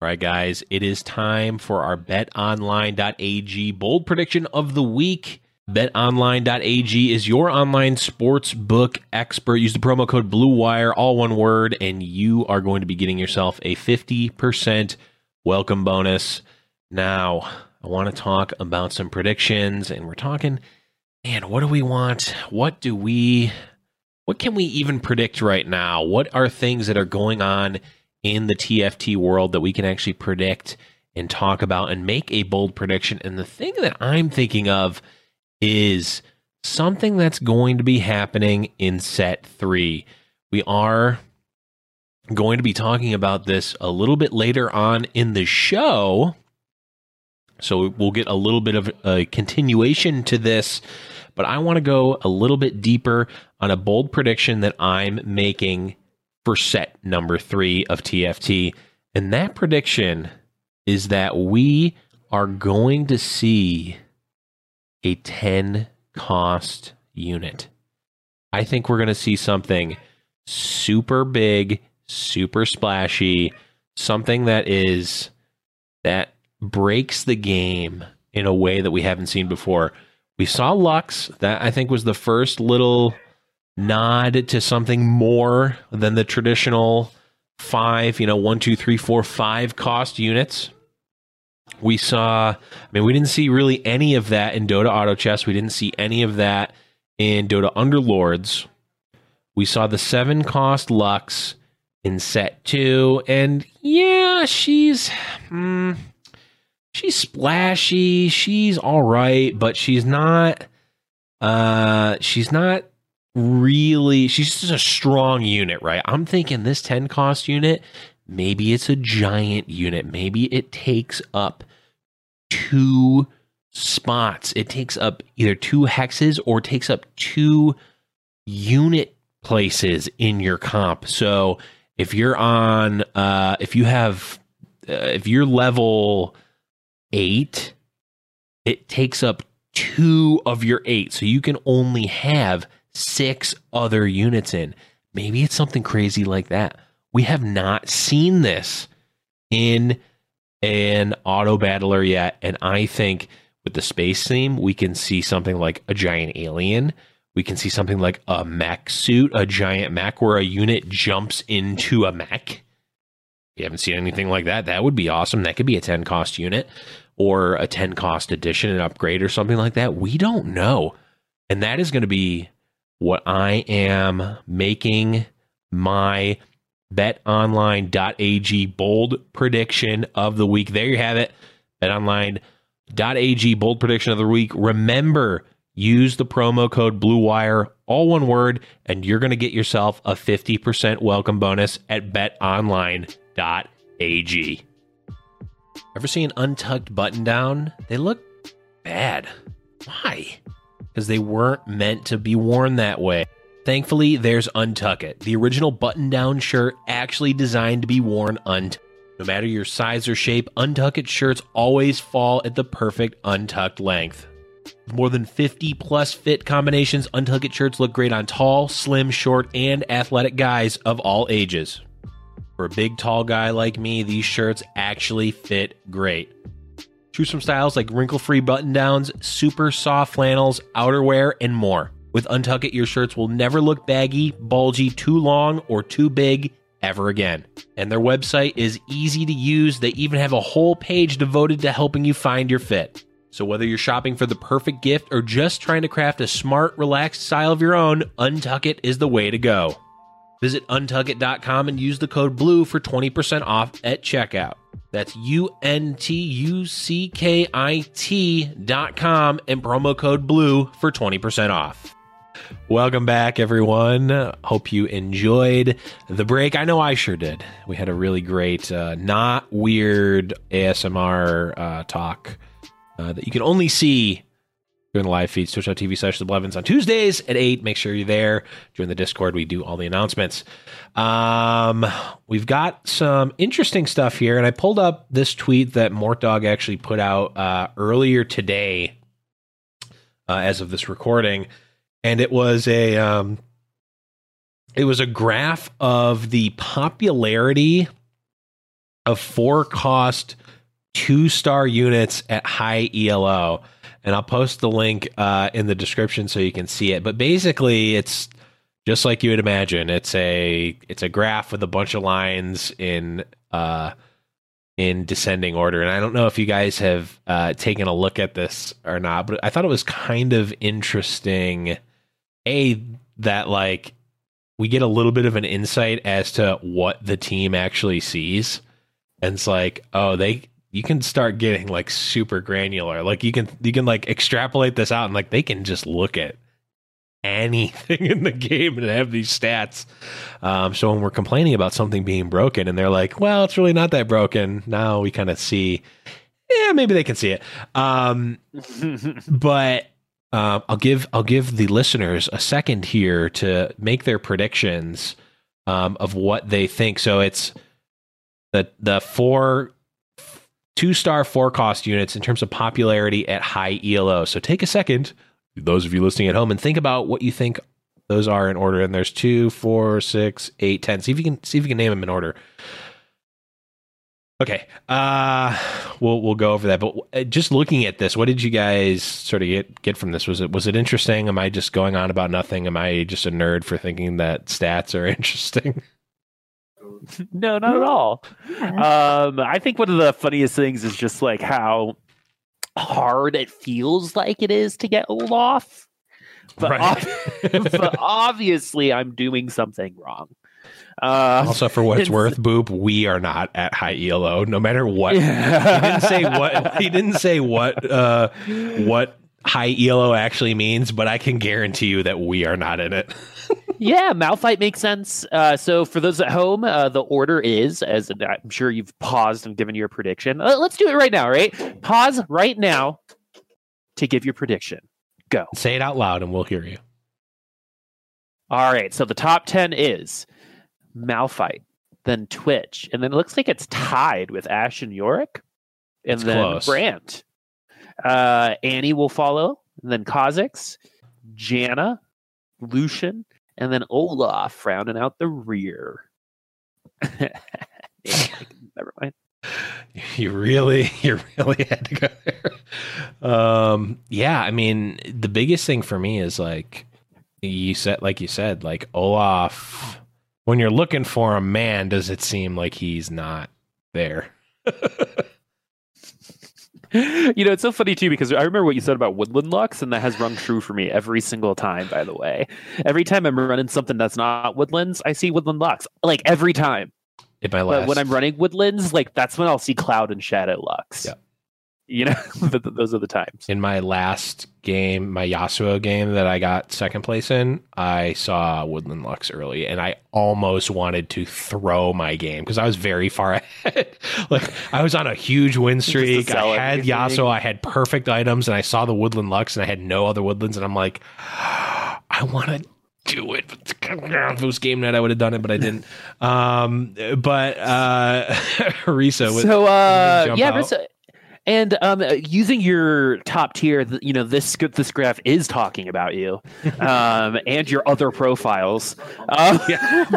All right, guys, it is time for our betonline.ag bold prediction of the week. BetOnline.ag is your online sports book expert. Use the promo code BLUEWIRE, all one word, and you are going to be getting yourself a 50% welcome bonus. Now, I want to talk about some predictions, and we're talking, man, what do we want? What do we, what can we even predict right now? What are things that are going on in the TFT world that we can actually predict and talk about and make a bold prediction? And the thing that I'm thinking of is something that's going to be happening in set three. We are going to be talking about this a little bit later on in the show. So we'll get a little bit of a continuation to this. but I want to go a little bit deeper on a bold prediction that I'm making for set number three of TFT. And that prediction is that we are going to see a 10 cost unit. I think we're going to see something super big, super splashy, something that is that breaks the game in a way that we haven't seen before. We saw Lux, that I think was the first little nod to something more than the traditional five, you know, one, two, three, four, five cost units. We saw, I mean, we didn't see really any of that in Dota Auto Chess. We didn't see any of that in Dota Underlords. We saw the seven cost Lux in set two, and yeah, she's hmm, she's splashy. She's all right, but she's not. Uh, she's not really. She's just a strong unit, right? I'm thinking this ten cost unit. Maybe it's a giant unit. Maybe it takes up two spots. It takes up either two hexes or takes up two unit places in your comp. So if you're on, uh, if you have, uh, if you're level eight, it takes up two of your eight. So you can only have six other units in. Maybe it's something crazy like that. We have not seen this in an auto battler yet. And I think with the space theme, we can see something like a giant alien. We can see something like a mech suit, a giant mech where a unit jumps into a mech. We haven't seen anything like that. That would be awesome. That could be a 10 cost unit or a 10 cost addition and upgrade or something like that. We don't know. And that is going to be what I am making my betonline.ag bold prediction of the week. There you have it. betonline.ag bold prediction of the week. Remember, use the promo code BLUEWIRE, all one word, and you're going to get yourself a 50% welcome bonus at betonline.ag. Ever see an untucked button down? They look bad. Why? Because they weren't meant to be worn that way. Thankfully, there's Untuck It, the original button down shirt actually designed to be worn untucked. No matter your size or shape, Untuck It shirts always fall at the perfect untucked length. With more than 50 plus fit combinations, Untuck It shirts look great on tall, slim, short, and athletic guys of all ages. For a big, tall guy like me, these shirts actually fit great. Choose from styles like wrinkle free button downs, super soft flannels, outerwear, and more. With Untuck It, your shirts will never look baggy, bulgy, too long, or too big ever again. And their website is easy to use. They even have a whole page devoted to helping you find your fit. So whether you're shopping for the perfect gift or just trying to craft a smart, relaxed style of your own, Untuck It is the way to go. Visit untuckit.com and use the code BLUE for 20% off at checkout. That's U N T U C K I T dot com and promo code BLUE for 20% off. Welcome back, everyone. Hope you enjoyed the break. I know I sure did. We had a really great, uh, not weird ASMR uh, talk uh, that you can only see during the live feeds, twitch.tv slash the Blevins on Tuesdays at 8. Make sure you're there. Join the Discord. We do all the announcements. Um, we've got some interesting stuff here, and I pulled up this tweet that Mortdog actually put out uh, earlier today uh, as of this recording and it was a um, it was a graph of the popularity of four cost two star units at high ELO. And I'll post the link uh, in the description so you can see it. But basically, it's just like you would imagine. It's a it's a graph with a bunch of lines in uh, in descending order. And I don't know if you guys have uh, taken a look at this or not, but I thought it was kind of interesting a that like we get a little bit of an insight as to what the team actually sees. And it's like oh they you can start getting like super granular. Like you can you can like extrapolate this out and like they can just look at anything in the game and have these stats. Um, so when we're complaining about something being broken and they're like well it's really not that broken. Now we kind of see yeah maybe they can see it. Um, but uh, I'll give I'll give the listeners a second here to make their predictions um, of what they think. So it's the the four two star four cost units in terms of popularity at high ELO. So take a second, those of you listening at home, and think about what you think those are in order. And there's two, four, six, eight, ten. See if you can see if you can name them in order. Okay, uh, we'll we'll go over that. But uh, just looking at this, what did you guys sort of get get from this? Was it was it interesting? Am I just going on about nothing? Am I just a nerd for thinking that stats are interesting? no, not at all. Um, I think one of the funniest things is just like how hard it feels like it is to get Olaf. But, Right. ob- but obviously, I'm doing something wrong. Uh, Also, for what it's worth, Boop, we are not at high ELO. No matter what, he didn't say what he didn't say what uh, what high ELO actually means, but I can guarantee you that we are not in it. yeah, Malphite makes sense. Uh, so for those at home, uh, the order is, as I'm sure you've paused and given your prediction. Uh, let's do it right now, right? Pause right now to give your prediction. Go. Say it out loud, and we'll hear you. All right. So the top 10 is Malphite, then Twitch, and then it looks like it's tied with Ashe and Yorick, and It's then close. Brand. Uh, Annie will follow, and then Kha'Zix, Janna, Lucian, and then Olaf rounding out the rear. Never mind. You really, you really had to go there. Um, yeah, I mean, the biggest thing for me is like you said, like you said, like Olaf. When you're looking for a man, does it seem like he's not there? You know, it's so funny too because I remember what you said about Woodland Lux, and that has rung true for me every single time. By the way, every time I'm running something that's not Woodlands, I see Woodland Lux. Like every time. In my last, But when I'm running Woodlands, like that's when I'll see Cloud and Shadow Lux. Yeah. You know, th- th- those are the times. in my last game, my Yasuo game that I got second place in, I saw Woodland Lux early, and I almost wanted to throw my game because I was very far ahead. like I was on a huge win streak. I had everything. Yasuo, I had perfect items, and I saw the Woodland Lux, and I had no other Woodlands, and I'm like, I want to do it. If it was game night, I would have done it, but I didn't. Um, but uh, Risa, with, so uh jump yeah out? And um using your top tier you know this this graph is talking about you um and your other profiles um,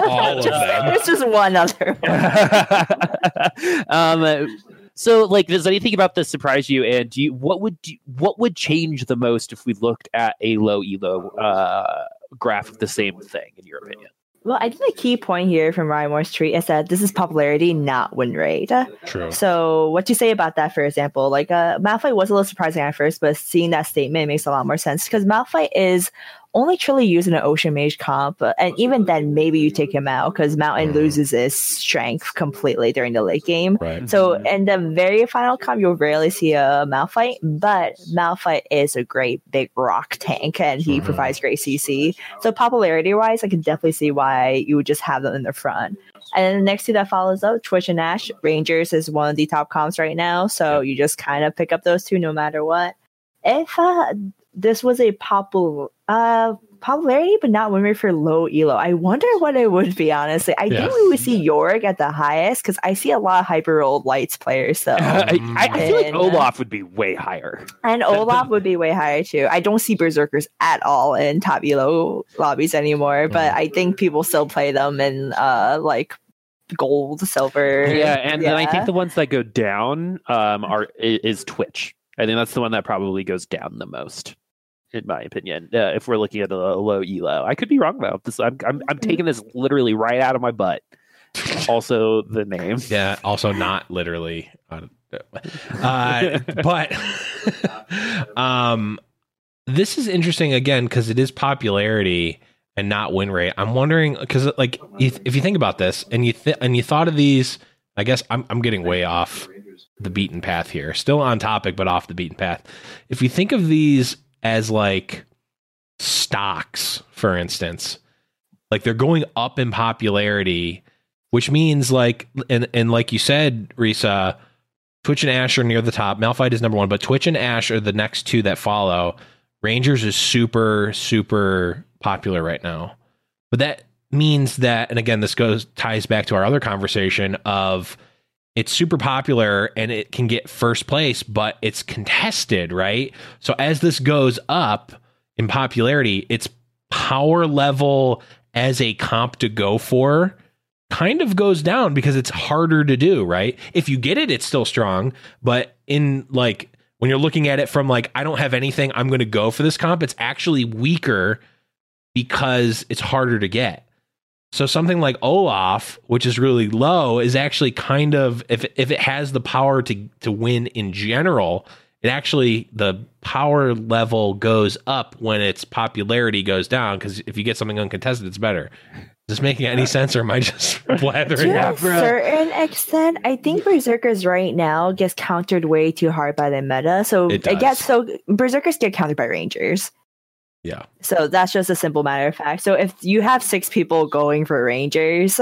all of them. There's just one other one. um so like does anything about this surprise you and do you what would do, what would change the most if we looked at a low elo uh graph of the same thing in your opinion Well, I think the key point here from Ryan Moore's tweet is that this is popularity, not win rate. True. So, what do you say about that, for example, like uh, Malphite was a little surprising at first, but seeing that statement makes a lot more sense because Malphite is only truly used in an Ocean Mage comp, and even then, maybe you take him out because Mountain Mhm. loses his strength completely during the late game. Right. So, in the very final comp, you'll rarely see a Malphite, but Malphite is a great big rock tank and he Mhm. provides great CC. So, popularity wise, I can definitely see why you would just have them in the front. And then the next two that follows up, Twitch and Ashe, Rangers is one of the top comps right now. So, you just kind of pick up those two no matter what. If uh, this was a popular, uh, popularity, but not win rate for low elo. I wonder what it would be. Honestly, I Yeah. think we would see Yorick at the highest because I see a lot of hyper rolled lights players. So I, I, I feel like olaf would be way higher and Olaf would be way higher too. I don't see berserkers at all in top elo lobbies anymore, but Mm-hmm. I think people still play them in uh like gold, silver. yeah and then i think the ones that go down um are is twitch i think that's the one that probably goes down the most in my opinion uh, if we're looking at a, low elo i could be wrong though this I'm, I'm i'm taking this literally right out of my butt also the name Yeah, also not literally. Uh, but um, this is interesting again because it is popularity and not win rate. I'm wondering because like if, if you think about this and you th- and you thought of these, I guess I'm I'm getting way off the beaten path here. Still on topic, but off the beaten path. If you think of these as like stocks, for instance, like they're going up in popularity, which means like and and like you said, Risa, Twitch and Ashe are near the top. Malphite is number one, but Twitch and Ashe are the next two that follow. Rangers is super, super popular right now. But that means that, and again, this goes ties back to our other conversation of it's super popular and it can get first place, but it's contested, right? So as this goes up in popularity, its power level as a comp to go for kind of goes down because it's harder to do, right? If you get it, it's still strong, but in like when you're looking at it from like I don't have anything, I'm going to go for this comp, it's actually weaker because it's harder to get. So something like Olaf, which is really low, is actually kind of if if it has the power to to win in general, it actually the power level goes up when its popularity goes down because if you get something uncontested, it's better. Is this making any sense, or am I just blathering? To out? a certain extent, I think Berserkers right now gets countered way too hard by the meta. So It it, gets so Berserkers get countered by Rangers. Yeah, So that's just a simple matter of fact. So if you have six people going for Rangers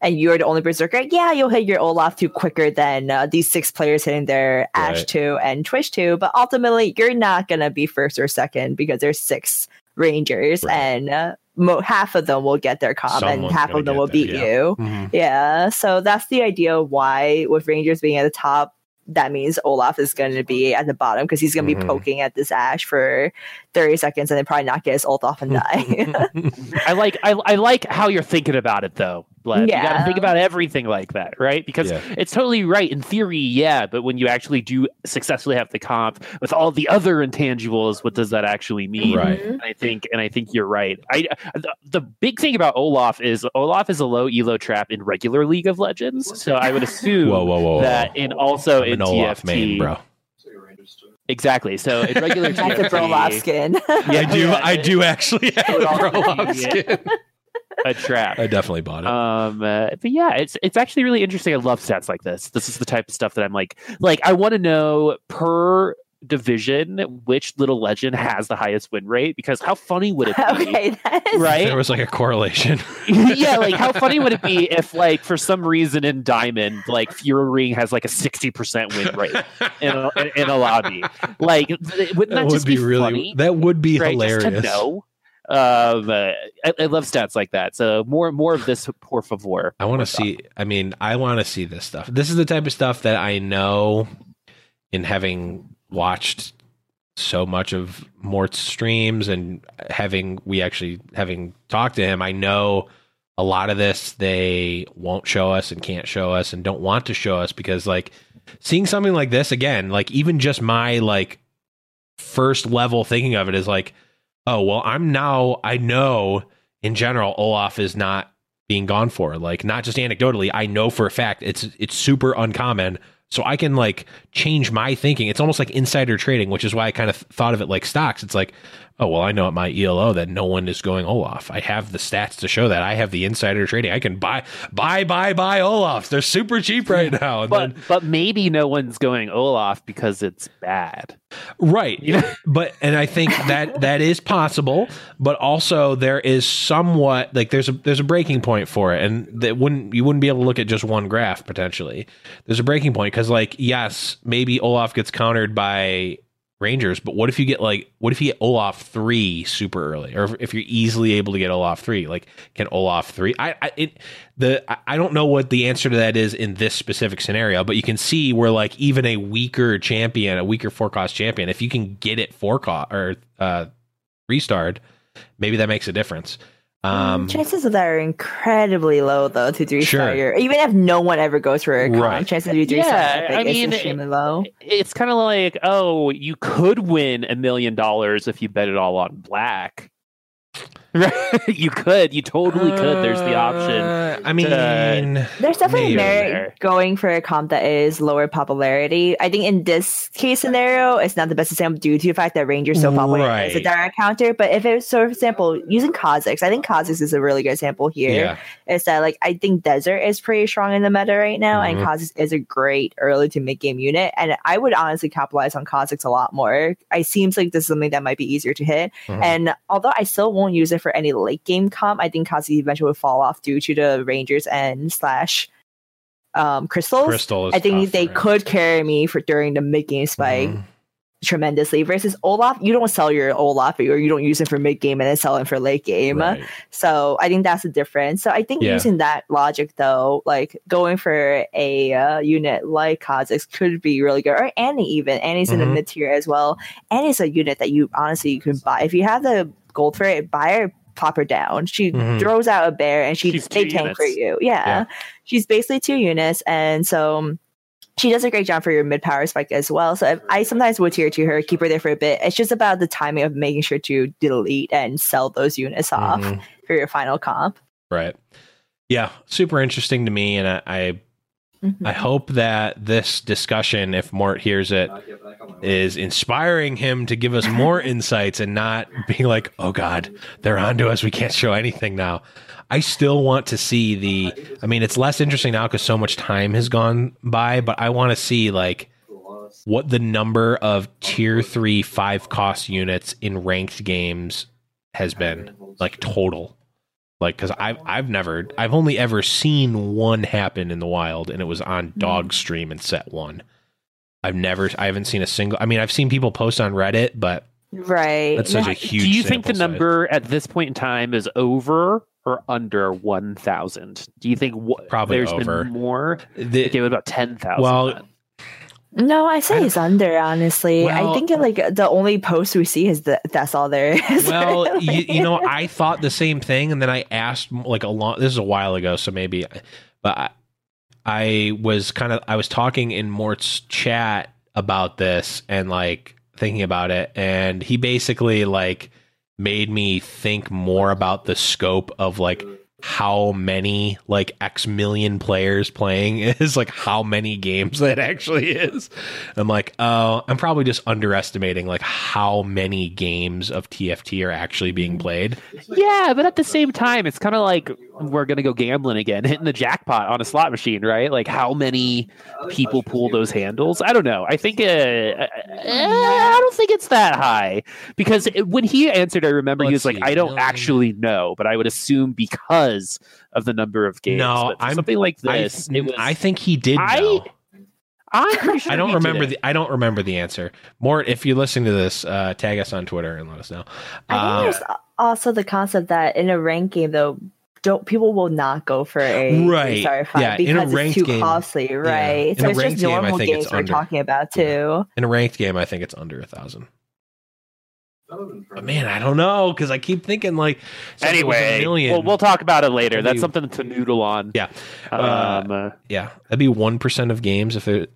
and you're the only Berserker, yeah, you'll hit your Olaf 2 quicker than uh, these six players hitting their Ashe Right. 2 and Twitch 2. But ultimately, you're not going to be first or second because there's six Rangers Right. and uh, mo- half of them will get their comp Someone's and half of them will there, beat yeah. you. Mhm. Yeah, so that's the idea why with Rangers being at the top, that means Olaf is going to be at the bottom because he's going to Mhm. be poking at this Ashe for 30 seconds and then probably not get his ult off and die. I like I, I like how you're thinking about it though. Bled. You got to think about everything like that, right? Because Yeah. it's totally right in theory, yeah. But when you actually do successfully have the comp with all the other intangibles, what does that actually mean? Right. Mm-hmm. And I think, and I think you're right. I the, the big thing about Olaf is Olaf is a low elo trap in regular League of Legends. So I would assume Whoa, whoa, whoa! whoa. that in also I'm in an Olaf TFT, main, bro. exactly. So in regular That's a TFT, Olaf skin. I do. yeah, I do actually have would also a Olaf skin. a trap. I definitely bought it. Um, uh, but yeah, it's it's actually really interesting. I love stats like this. This is the type of stuff that I'm like, like I want to know per division which little legend has the highest win rate because how funny would it be? okay, that is Right? there was like a correlation. yeah, like how funny would it be if, like, for some reason in Diamond, like Furyhorn has like a sixty percent win rate in a, in, in a lobby? Like, wouldn't that, that would just be be, really. funny? That would be right? Just hilarious. to know. Um, uh, I, I love stats like that. So more more of this, por favor. I want to see. I mean, I want to see this stuff. This is the type of stuff that I know, in having watched so much of Mort's streams and having we actually having talked to him, I know a lot of this they won't show us and can't show us and don't want to show us because like seeing something like this again, like even just my like first level thinking of it is like, oh well, I'm now I know in general Olaf is not being gone for. Like not just anecdotally, I know for a fact it's it's super uncommon. So I can like change my thinking. It's almost like insider trading, which is why I kind of thought of it like stocks. It's like, oh well, I know at my ELO that no one is going Olaf. I have the stats to show that. I have the insider trading. I can buy buy buy buy Olafs. They're super cheap right now. And But then, but maybe no one's going Olaf because it's bad. right. You know? but and I think that that is possible, but also there is somewhat like there's a there's a breaking point for it, and that wouldn't you wouldn't be able to look at just one graph potentially. There's a breaking point because like yes, maybe Olaf gets countered by Rangers, but what if you get like what if you get Olaf three super early, or if, if you're easily able to get Olaf three, like can Olaf three? I, I it the I- don't know what the answer to that is in this specific scenario, but you can see where like even a weaker champion, a weaker four cost champion, if you can get it four cost or uh restarred, maybe that makes a difference. Um, chances of that are incredibly low though to three Sure. star. your- Even if no one ever goes for a con, Right. chances of you three Yeah, star I I mean, is extremely low. It's kind of like, oh, you could win a million dollars if you bet it all on black. Right? you could. You totally could. There's the option. uh, I mean, There's definitely merit there. going for a comp that is lower popularity. I think in this case scenario, it's not the best example due to the fact that Ranger's so popular right. as a direct counter. But if it's, so for example, using Kha'Zix, I think Kha'Zix is a really good example here. yeah, Is that like I think Desert is pretty strong in the meta right now, and Mhm. Kha'Zix is a great early to mid game unit. And I would honestly capitalize on Kha'Zix a lot more. It seems like this is something that might be easier to hit. Mhm. And although I still won't use it for any late game comp, I think Kazi eventually would fall off due to the Rangers and slash um crystals. Crystal. I think tough, they right? could carry me for during the mid game spike. Mhm. tremendously. Versus Olaf, you don't sell your Olaf or you don't use him for mid game and then sell him for late game. Right. So I think that's the difference. So I think Yeah. using that logic though, like going for a uh, unit like Kha'Zix could be really good, or Annie even. Annie's in the Mhm. mid tier as well. Annie's a unit that you honestly you can buy if you have the gold for it. Buy her, pop her down. She Mhm. throws out a bear and she She's they two tank for you. Yeah. Yeah. she's basically two units, and so. um, She does a great job for your mid power spike as well. So if, I sometimes would tier to her, keep her there for a bit. It's just about the timing of making sure to delete and sell those units off Mhm. for your final comp. Right. Yeah, super interesting to me, and I, I Mhm. I hope that this discussion, if Mort hears it, Not get back on my way. is inspiring him to give us more insights and not being like, "Oh God, they're onto us. We can't show anything now." I still want to see the. I mean, it's less interesting now because so much time has gone by, but I want to see like what the number of tier three five cost units in ranked games has been like total like because i've i've never i've only ever seen one happen in the wild and it was on hmm. dog stream in set one i've never i haven't seen a single i mean i've seen people post on reddit but Right. that's such a huge Do you think the size. number at this point in time is over or under 1,000? Do you think Probably there's over. been more? The- Okay, what about 10,000? Well, then? No, I say I- it's under. Honestly, Well- I think like the only post we see is that that's all there is. well really. you, you know i thought the same thing and then i asked like a long this is a while ago so maybe but i, I was kind of i was talking in mort's chat about this and like thinking about it and he basically like made me think more about the scope of like how many like x million players playing is like how many games that actually is i'm like oh i'm probably just underestimating like how many games of tft are actually being played yeah, but at the same time, it's kind of like we're going to go gambling again, hitting the jackpot on a slot machine, right? Like how many people pull those handles? I don't know. I think uh, uh, I don't think it's that high because when he answered, I remember he Let's was like, see, "I don't million. actually know, but I would assume because of the number of games." No, But for I'm- something like I, this. it was, I think he did I- know. I'm pretty sure I don't he did remember it. the I don't remember the answer. Mort, if you're listening to this, uh, tag us on Twitter and let us know. I Uh, think there's also the concept that in a ranked game though, don't people will not go for a Right. Star fight Yeah, in a because ranked it's too game- costly, right? In So a it's ranked just game, I normal think it's games we're under. talking about Yeah. too. in a ranked game, I think it's under a thousand. That would've been But man, I don't know because I keep thinking like something was a Anyway, million. well, we'll talk about it later. That'd That's be- something to noodle on. Yeah. Uh, Um, uh, yeah, that'd be one percent of games if there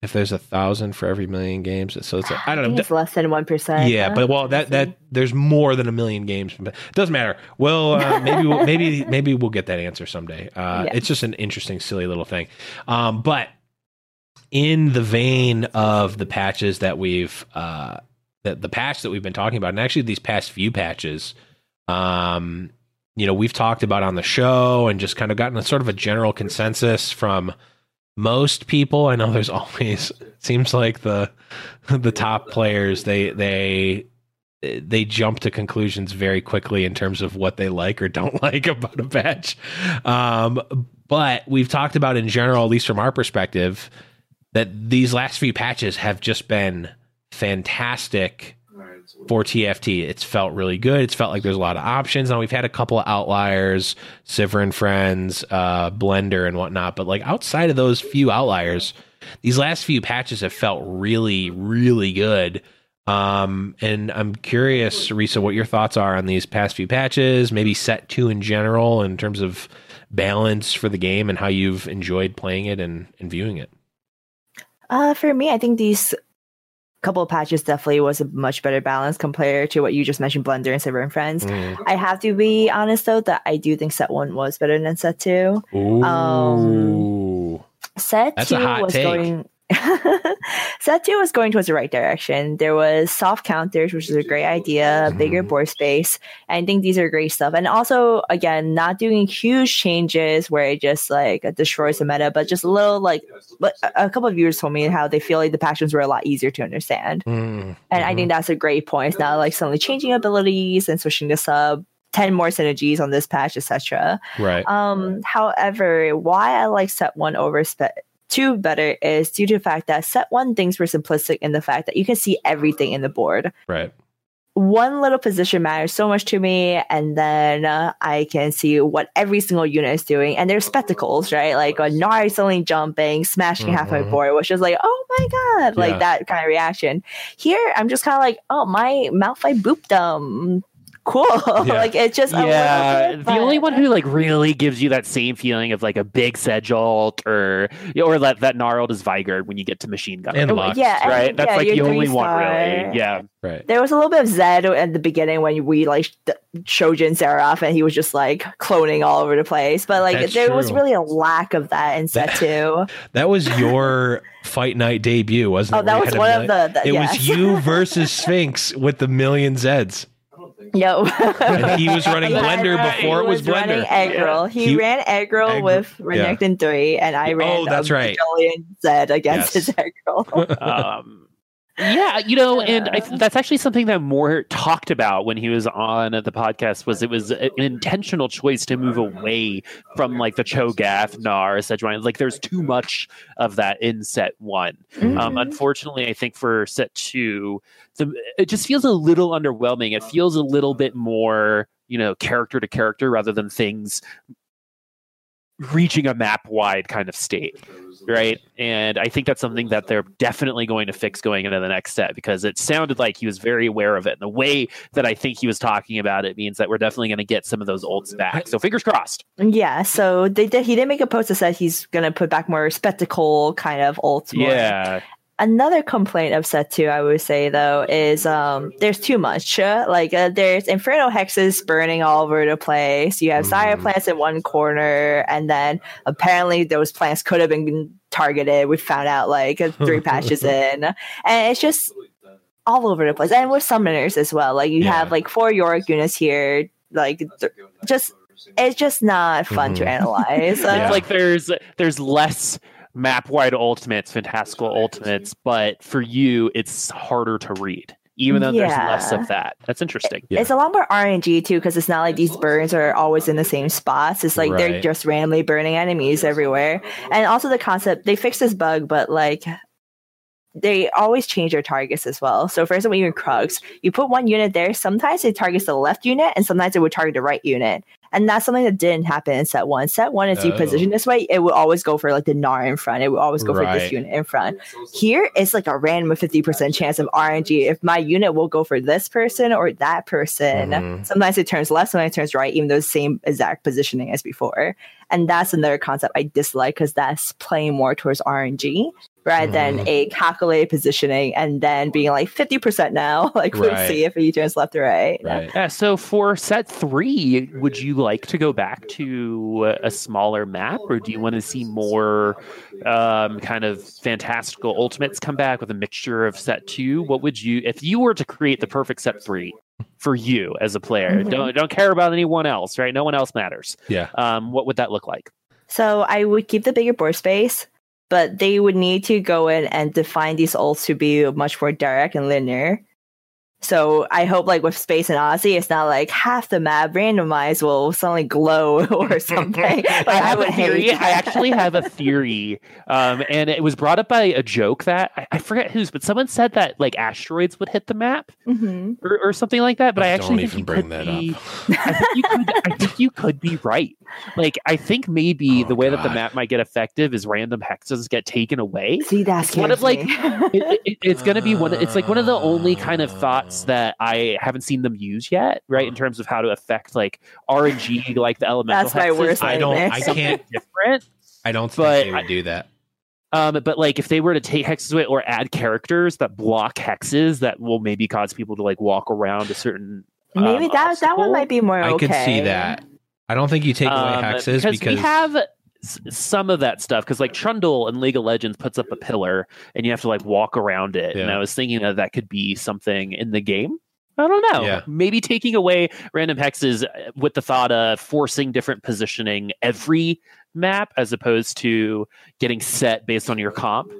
if there's a thousand for every million games. So it's like, I don't know. it's less than one percent. Yeah, but well, that that there's more than a million games. But it doesn't matter. Well, uh, maybe we'll, maybe maybe we'll get that answer someday. Uh, Yeah. It's just an interesting, silly little thing. Um, but in the vein of the patches that we've uh, the the patch that we've been talking about, and actually these past few patches, um, you know, we've talked about on the show and just kind of gotten a sort of a general consensus from most people. I know there's always seems like the the top players they they they jump to conclusions very quickly in terms of what they like or don't like about a patch. Um, but we've talked about in general, at least from our perspective, that these last few patches have just been fantastic All right, so for TFT. It's felt really good. It's felt like there's a lot of options. Now we've had a couple of outliers, Sivir and Friends, uh, Blender and whatnot, but like outside of those few outliers, these last few patches have felt really, really good. Um, and I'm curious, Risa, what your thoughts are on these past few patches, maybe set two in general in terms of balance for the game and how you've enjoyed playing it and, and viewing it. Uh, for me, I think these couple of patches definitely was a much better balance compared to what you just mentioned, Blender and Sivir and Friends. Mm. I have to be honest though that I do think set one was better than set two. Ooh. Set That's a two hot was take. going. set two was going towards the right direction. There was soft counters, which is a great idea, bigger Mhm. board space. I think these are great stuff. And also, again, not doing huge changes where it just like destroys the meta, but just a little like. But a couple of viewers told me how they feel like the passions were a lot easier to understand. Mm. And I think that's a great point. It's not like suddenly changing abilities and switching the sub, 10 more synergies on this patch, etc. right. Um, however, why I like set one over spe- two better is due to the fact that set one things were simplistic in the fact that you can see everything in the board. Right. One little position matters so much to me, and then uh, I can see what every single unit is doing. And there's spectacles, right? Like a Nari suddenly jumping, smashing half my board, which is like, oh my god, Yeah. like that kind of reaction. Here, I'm just kind of like, oh, my Malphite booped them. Cool. Yeah. like it just a little yeah, bit, the only one who like really gives you that same feeling of like a big Sedge ult or or that that gnarled is Vigard when you get to machine gun. And Oh, Lux. yeah, and- right? That's yeah, like the only three one really. Yeah. Right. There was a little bit of Zed at the beginning when we like showed Shojin Seraph and he was just like cloning all over the place. But like That's there was really a lack of that in set That- two. That was your fight night debut, wasn't oh, it? Oh, that Where was you one of the, the It yes. was you versus Sphinx with the million Zeds. I don't think so. Yo. And he was running Blender right. before it was running Blender. Egg Girl. He, He- ran Egg Girl Egg- with yeah. Renekton 3, and I ran Oh, that's a right. Bajillion Zed against Yes. his Egg Girl. um, yeah, you know, and I, that's actually something that Mort talked about when he was on the podcast. Was it was an intentional choice to move away from like the Cho'Gath, Gnar, Sejuani. Like, there's too much of that in set one. Um, Mhm. unfortunately, I think for set two, the, it just feels a little underwhelming. It feels a little bit more, you know, character to character rather than things reaching a map wide kind of state right? And I think that's something that they're definitely going to fix going into the next set because it sounded like he was very aware of it. And the way that I think he was talking about it means that we're definitely going to get some of those ults back. So fingers crossed. Yeah, so they did. He did make a post that said he's gonna put back more spectacle kind of ults. Yeah. Another complaint of set two, I would say though, is um there's too much. Uh, like uh, there's inferno hexes burning all over the place. You have Zyra Mhm. plants in one corner, and then apparently those plants could have been targeted. We found out like uh, three patches in, and it's just all over the place. And with summoners as well. Like you Yeah. have like four Yorick units here. Like th- just it's just not fun to Mhm. analyze. Uh, Yeah. It's like there's there's less map wide ultimates, fantastical ultimates, but for you it's harder to read. Even though there's less of that. That's interesting. Yeah. It's a lot more RNG too, because it's not like these burns are always in the same spots. It's like they're just randomly burning enemies everywhere. And also the concept they fixed this bug, but like they always change their targets as well. So for example, even Krugs, you put one unit there, sometimes it targets the left unit and sometimes it would target the right unit. And that's something that didn't happen in set one. Set one, as you Oh. position this way, it would always go for like the Gnar in front. It would always go for this unit in front. Here, it's like a random 50% chance of RNG. If my unit will go for this person or that person, Mhm. sometimes it turns left, sometimes it turns right, even though it's the same exact positioning as before. And that's another concept I dislike because that's playing more towards RNG rather than Mhm. a calculated positioning and then being like 50% now. Like, we'll Right. see if he turns left or right. Right. Yeah, so for set three, would you like to go back to a smaller map, or do you want to see more um, kind of fantastical ultimates come back with a mixture of set two? What would you, if you were to create the perfect set three for you as a player? Mhm. Don't don't care about anyone else, right? No one else matters. Yeah. Um, what would that look like? So I would keep the bigger board space, but they would need to go in and define these ults to be much more direct and linear. So I hope like with Space and Odyssey, it's not like half the map randomized will suddenly glow or something. like, I have would a theory. I actually have a theory, um, and it was brought up by a joke that I, I forget whose, but someone said that like asteroids would hit the map Mhm. or, or something like that. But I, Don't actually think even you bring could that be, up. I think you could. I think you could be right. Like I think maybe Oh, the way that the map might get effective is random hexes get taken away. See, that's It's one of, like. It, it, it's going to be one. It's like one of the only kind of thoughts that I haven't seen them use yet, right? In terms of how to affect like RNG, like the elemental. That's my worst I don't. I nightmare. can't. different. I don't think But they would do that. Um, but like if they were to take hexes away or add characters that block hexes that will maybe cause people to like walk around a certain Maybe um, that that one might be more I okay. could see that. I don't think you take away Um, hexes because, we have s- some of that stuff because like Trundle in League of Legends puts up a pillar and you have to like walk around it. And I was thinking that that could be something in the game. I don't know. Yeah. Maybe taking away random hexes uh, with the thought of forcing different positioning every map as opposed to getting set based on your comp.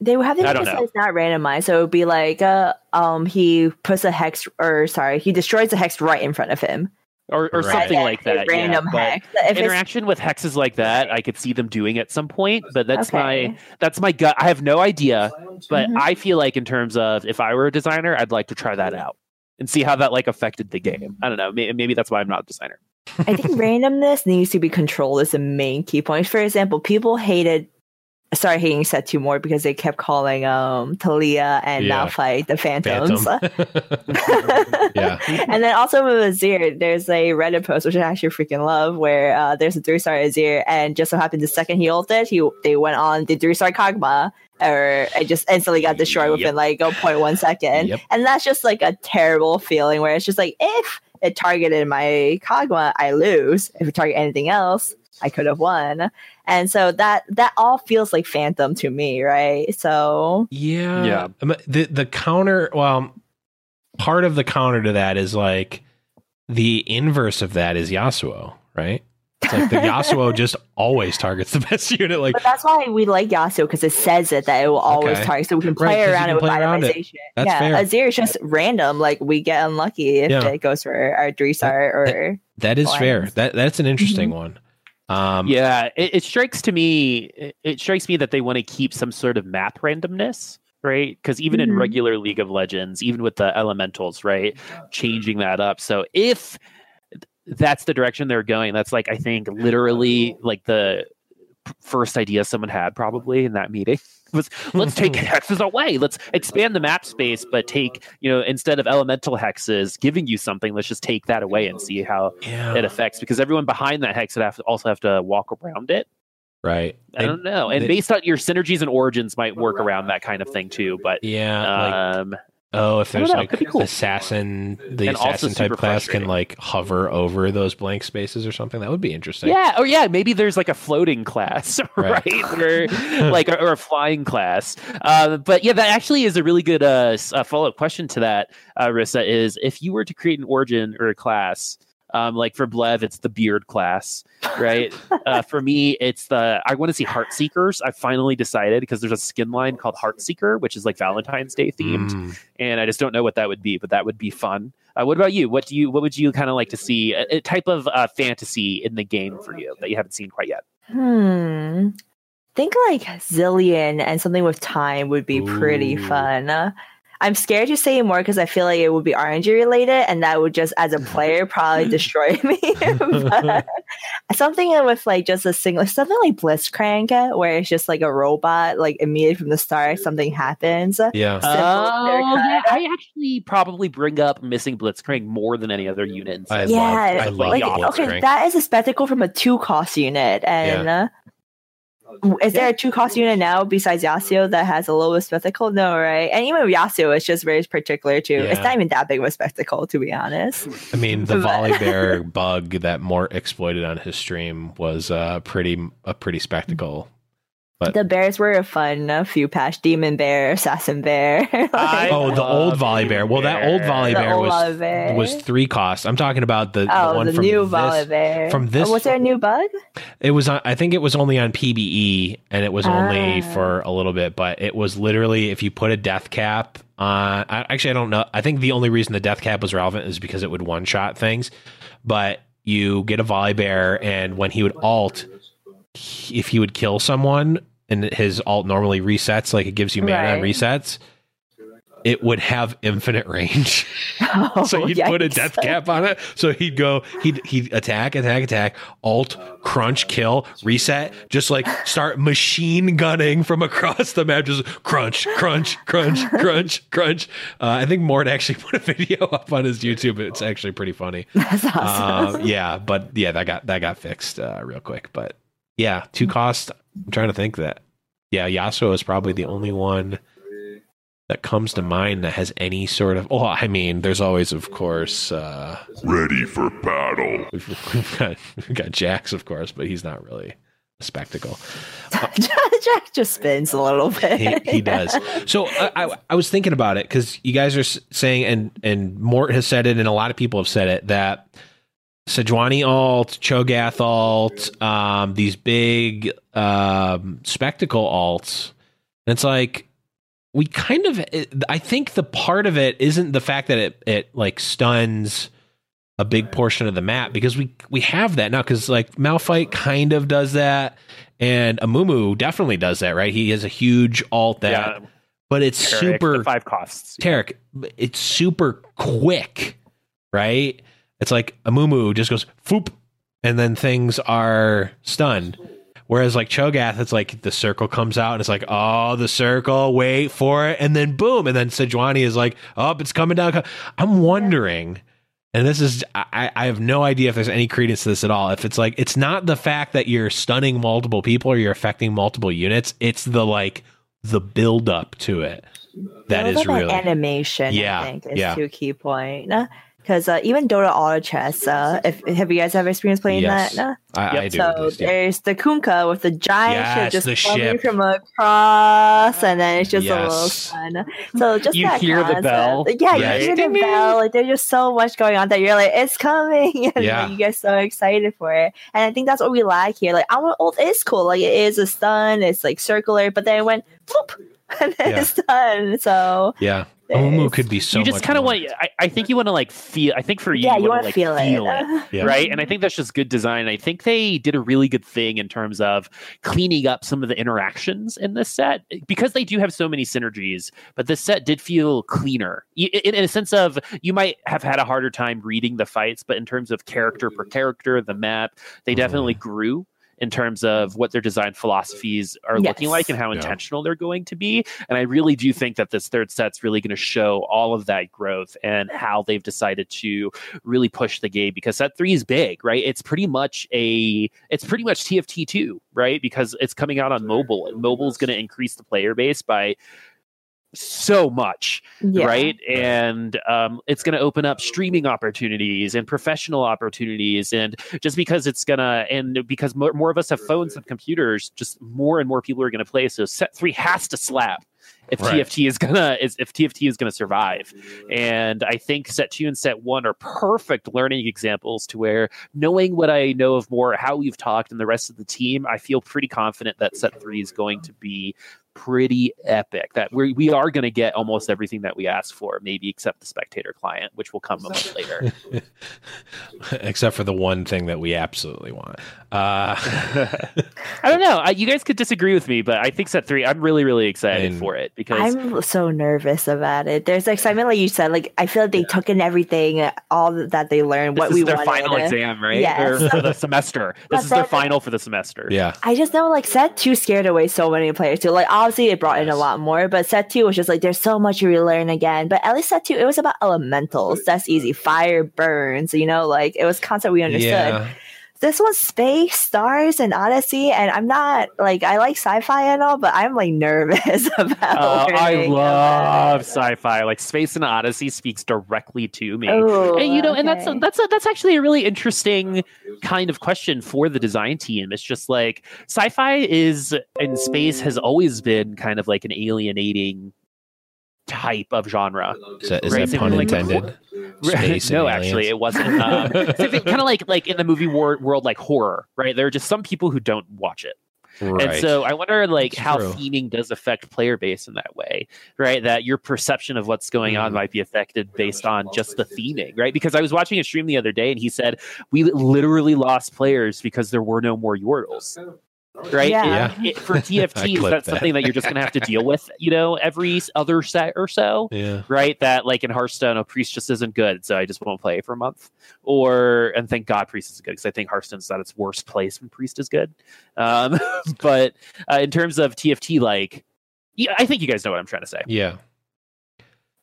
They would have to I make don't it so it's not randomized. So it would be like, uh, um, he puts a hex, or sorry, he destroys a hex right in front of him, or, or Right. something Yeah, like a that. Random yeah. Hex. If it's- interaction with hexes like that, I could see them doing at some point. But that's Okay. my that's my gut. I have no idea, but Mhm. I feel like in terms of if I were a designer, I'd like to try that out and see how that like affected the game. I don't know. Maybe, maybe that's why I'm not a designer. I think randomness needs to be controlled as the main key point. For example, people hated started hating set two more because they kept calling um Taliyah and Yeah. Malphite the Phantoms. Phantom. yeah. and then also with Azir, there's a Reddit post which I actually freaking love where uh, there's a three star Azir, and just so happened the second he ulted, he they went on the three star Kog'Maw, or it just instantly got destroyed within like 0.1 second, Yep. and that's just like a terrible feeling where it's just like if it targeted my Kog'Maw, I lose. If it target anything else, I could have won. And so that that all feels like Phantom to me, right? So Yeah. Yeah. The the counter well part of the counter to that is like the inverse of that is Yasuo, right? It's like the Yasuo just always targets the best unit. Like But that's why we like Yasuo because it says it that it will always Okay. target, so we can Right, play 'cause you around can it with play around it. itemization. That's yeah, fair. Azir is just random. Like we get unlucky if Yeah. it goes for our three star or that is fair. That that's an interesting mm-hmm. one. Um yeah, it, it strikes to me. It, it strikes me that they want to keep some sort of map randomness, right? Because even in Mhm. regular League of Legends, even with the elementals, right, changing that up. So if that's the direction they're going, that's like I think literally like the first idea someone had probably in that meeting was let's take hexes away let's expand the map space but take you know instead of elemental hexes giving you something let's just take that away and see how yeah, it affects because everyone behind that hex would have to also have to walk around it. right. I don't know, and they- based on your synergies and origins might work around that kind of thing too. But yeah, like um, Oh, if there's like could cool. assassin, the And assassin type class can like hover over those blank spaces or something. That would be interesting. yeah, or yeah, maybe there's like a floating class, Right. right? or like or, or a flying class. Uh, but yeah, that actually is a really good uh, uh, follow up question to that, uh, Rissa. Is if you were to create an origin or a class. Um, like for Blev, it's the beard class, right? uh, for me, it's the I want to see Heart Seekers. I finally decided because there's a skin line called Heart Seeker, which is like Valentine's Day themed, Mm. and I just don't know what that would be, but that would be fun. Uh, what about you? What do you what would you kind of like to see a, a type of uh, fantasy in the game for you that you haven't seen quite yet? Hmm. Think like Zilean and something with time would be pretty fun. I'm scared to say more because I feel like it would be RNG related, and that would just, as a player, probably destroy me. but something with like just a single, something like Blitzcrank, where it's just like a robot, like immediately from the start, something happens. Yeah. Simple, Oh, yeah, I actually probably bring up missing Blitzcrank more than any other unit. I Civ. love- yeah, I love like okay, that is a spectacle from a two cost unit, and uh, is there a two cost unit now besides Yasuo that has a little bit spectacle? No, right? And even Yasuo, it's just very particular too. It's not even that big of a spectacle, to be honest. I mean, the But- volley bear bug that Mort exploited on his stream was uh, pretty a pretty spectacle. But- the bears were a fun a few patch: demon bear, assassin bear. I Oh, the old love Volibear. Well, that old Bear. volley The bear old was Volibear. was three costs. I'm talking about the, the oh, one the from new this. Volibear. from this- Oh, was there a new bug? It was on, I think it was only on PBE and it was only Ah. for a little bit, but it was literally if you put a death cap on I, actually I don't know. I think the only reason the death cap was relevant is because it would one shot things. But you get a Volibear and when he would alt if he would kill someone and his alt normally resets like it gives you mana and resets, it would have infinite range. Oh, so you'd put a yikes. death cap on it. So he'd go, he'd he'd attack, attack, attack, alt, crunch, kill, reset, just like start machine gunning from across the map, just crunch, crunch, crunch, crunch, crunch. Uh, I think Mort actually put a video up on his YouTube. It's actually pretty funny. That's awesome. Uh, yeah, but yeah, that got that got fixed uh, real quick. But yeah, two cost. I'm trying to think that. Yeah, Yasuo is probably the only one that comes to mind that has any sort of. Oh, I mean, there's always, of course, uh, Ready for battle. we've, we've got we've got Jax, of course, but he's not really a spectacle. Jack just spins a little bit. He, he does. So I, I, I was thinking about it because you guys are saying, and and Mort has said it, and a lot of people have said it that Sejuani alt, Cho'Gath alt, um, these big um, spectacle alts, and it's like we kind of. I think the part of it isn't the fact that it it like stuns a big portion of the map because we we have that now because like Malphite kind of does that and Amumu definitely does that right he has a huge alt that Yeah, but it's Tarek, super five costs. Tarek, it's super quick, right? It's like Amumu just goes foop, and then things are stunned. Whereas like Cho'Gath, it's like the circle comes out and it's like, oh, the circle, wait for it, and then boom, and then Sejuani is like, oh, it's coming down. I'm wondering, and this is I, I have no idea if there's any credence to this at all. If it's like it's not the fact that you're stunning multiple people or you're affecting multiple units, it's the like the build up to it that is really animation. Yeah, I think is yeah. two key point. Because uh, even Dota Auto Chess, uh, if have you guys ever experienced playing Yes. that? No? I, I do. So least, yeah. there's the Kunkka with the giant Yes, ship just coming ship. from across, and then it's just a little Yes. fun. So just You that hear the bell? Yeah, Yes. you hear the bell. Like there's just so much going on that you're like, it's coming, and Yeah. you get so excited for it. And I think that's what we like here. Like our old is cool. Like it is a stun. It's like circular, but then it went floop, and then Yeah. it's done. So Yeah. There's- Omu could be so you just kind of want. I, I think you want to like feel. I think for you, yeah, you want want to to feel, feel it. it. Yeah. right? And I think that's just good design. I think they did a really good thing in terms of cleaning up some of the interactions in this set because they do have so many synergies. But this set did feel cleaner in, in a sense of you might have had a harder time reading the fights, but in terms of character per mm-hmm. character, the map, they mm-hmm. definitely grew. In terms of what their design philosophies are looking like and how Yeah. intentional they're going to be. And I really do think that this third set's really going to show all of that growth and how they've decided to really push the game because set three is big, right? It's pretty much a it's pretty much TFT two, right? Because it's coming out on mobile and mobile is going to increase the player base by so much Yeah. right and um, it's going to open up streaming opportunities and professional opportunities and just because it's going to and because more, more of us have phones and computers just more and more people are going to play so set three has to slap if Right. tft is gonna is if tft is gonna survive and i think set two and set one are perfect learning examples to where knowing what i know of more how we've talked and the rest of the team i feel pretty confident that set three is going to be pretty epic that we we are going to get almost everything that we asked for maybe except the spectator client which will come a month later Except for the one thing that we absolutely want. Uh, i don't know I, you guys could disagree with me but i think set three i'm really really excited And- for it because I'm so nervous about it. There's excitement, like you said. Like I feel like they took in everything, all that they learned, this what is we their wanted. final exam right Yes. Or for the semester this But is their final for the semester yeah. I just know like set two scared away so many players too. Like obviously it brought in a lot more, but set two was just like there's so much you relearn again. But at least set two, it was about elementals. That's easy. Fire burns, you know, like it was concept we understood. Yeah. This one's space, stars, and Odyssey, and I'm not like I like sci-fi and all, but I'm like nervous about. Uh, I love about sci-fi. Like Space and Odyssey speaks directly to me. it. Ooh, and you know, and that's okay. that's a, that's actually a really interesting kind of question for the design team. It's just like sci-fi is and space has always been kind of like an alienating type of genre. Is Right, that so pun like- intended? Space no, and actually, it wasn't. Um, kind of like like in the movie wor- world, like horror, right? There are just some people who don't watch it. Right. And so I wonder like That's how true. theming does affect player base in that way, right? That your perception of what's going on Mhm. might be affected based on just the theming, right? Because I was watching a stream the other day and he said we literally lost players because there were no more Yordles. Right? Yeah. It- it- for I TFTs, that's that. something that you're just gonna have to deal with, you know, every other set or so yeah. right? That like in Hearthstone, a priest just isn't good, so I just won't play for a month. Or and thank God priest is good because I think Hearthstone's at its worst place when priest is good. Um, but uh, in terms of TFT, like yeah, I think you guys know what I'm trying to say. Yeah.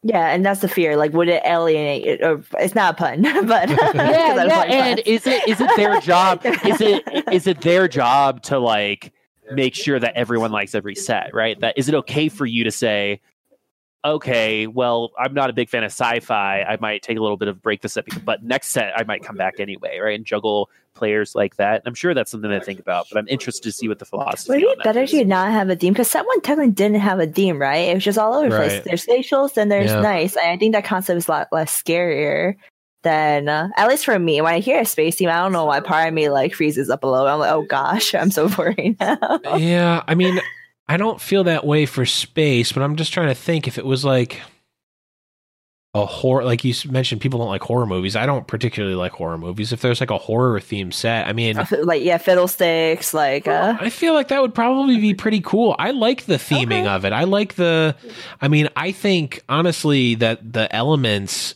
Yeah, and that's the fear. Like, would it alienate? It, or it's not a pun, but yeah, 'cause I was yeah. And but- is it is it their job? Is it is it their job to like make sure that everyone likes every set? Right? That is it okay for you to say? Okay, well, I'm not a big fan of sci-fi. I might take a little bit of break this set, but next set I might come back anyway, right? And juggle players like that. I'm sure that's something to think about. But I'm interested to see what the philosophy. Would it be better is. to not have a theme? Because set one technically didn't have a theme, right? It was just all over the place. There's spatials, then there's Yeah. nice. And I think that concept is a lot less scarier than, uh, at least for me. When I hear a space theme, I don't know why part of me like freezes up a little. I'm like, oh gosh, I'm so worried now. Yeah. I mean, I don't feel that way for space, but I'm just trying to think if it was like a horror like you mentioned people don't like horror movies i don't particularly like horror movies if there's like a horror theme set i mean like yeah, fiddlesticks, like uh, I feel like that would probably be pretty cool. I like the theming Okay. of it. I like the I mean, I think honestly that the elements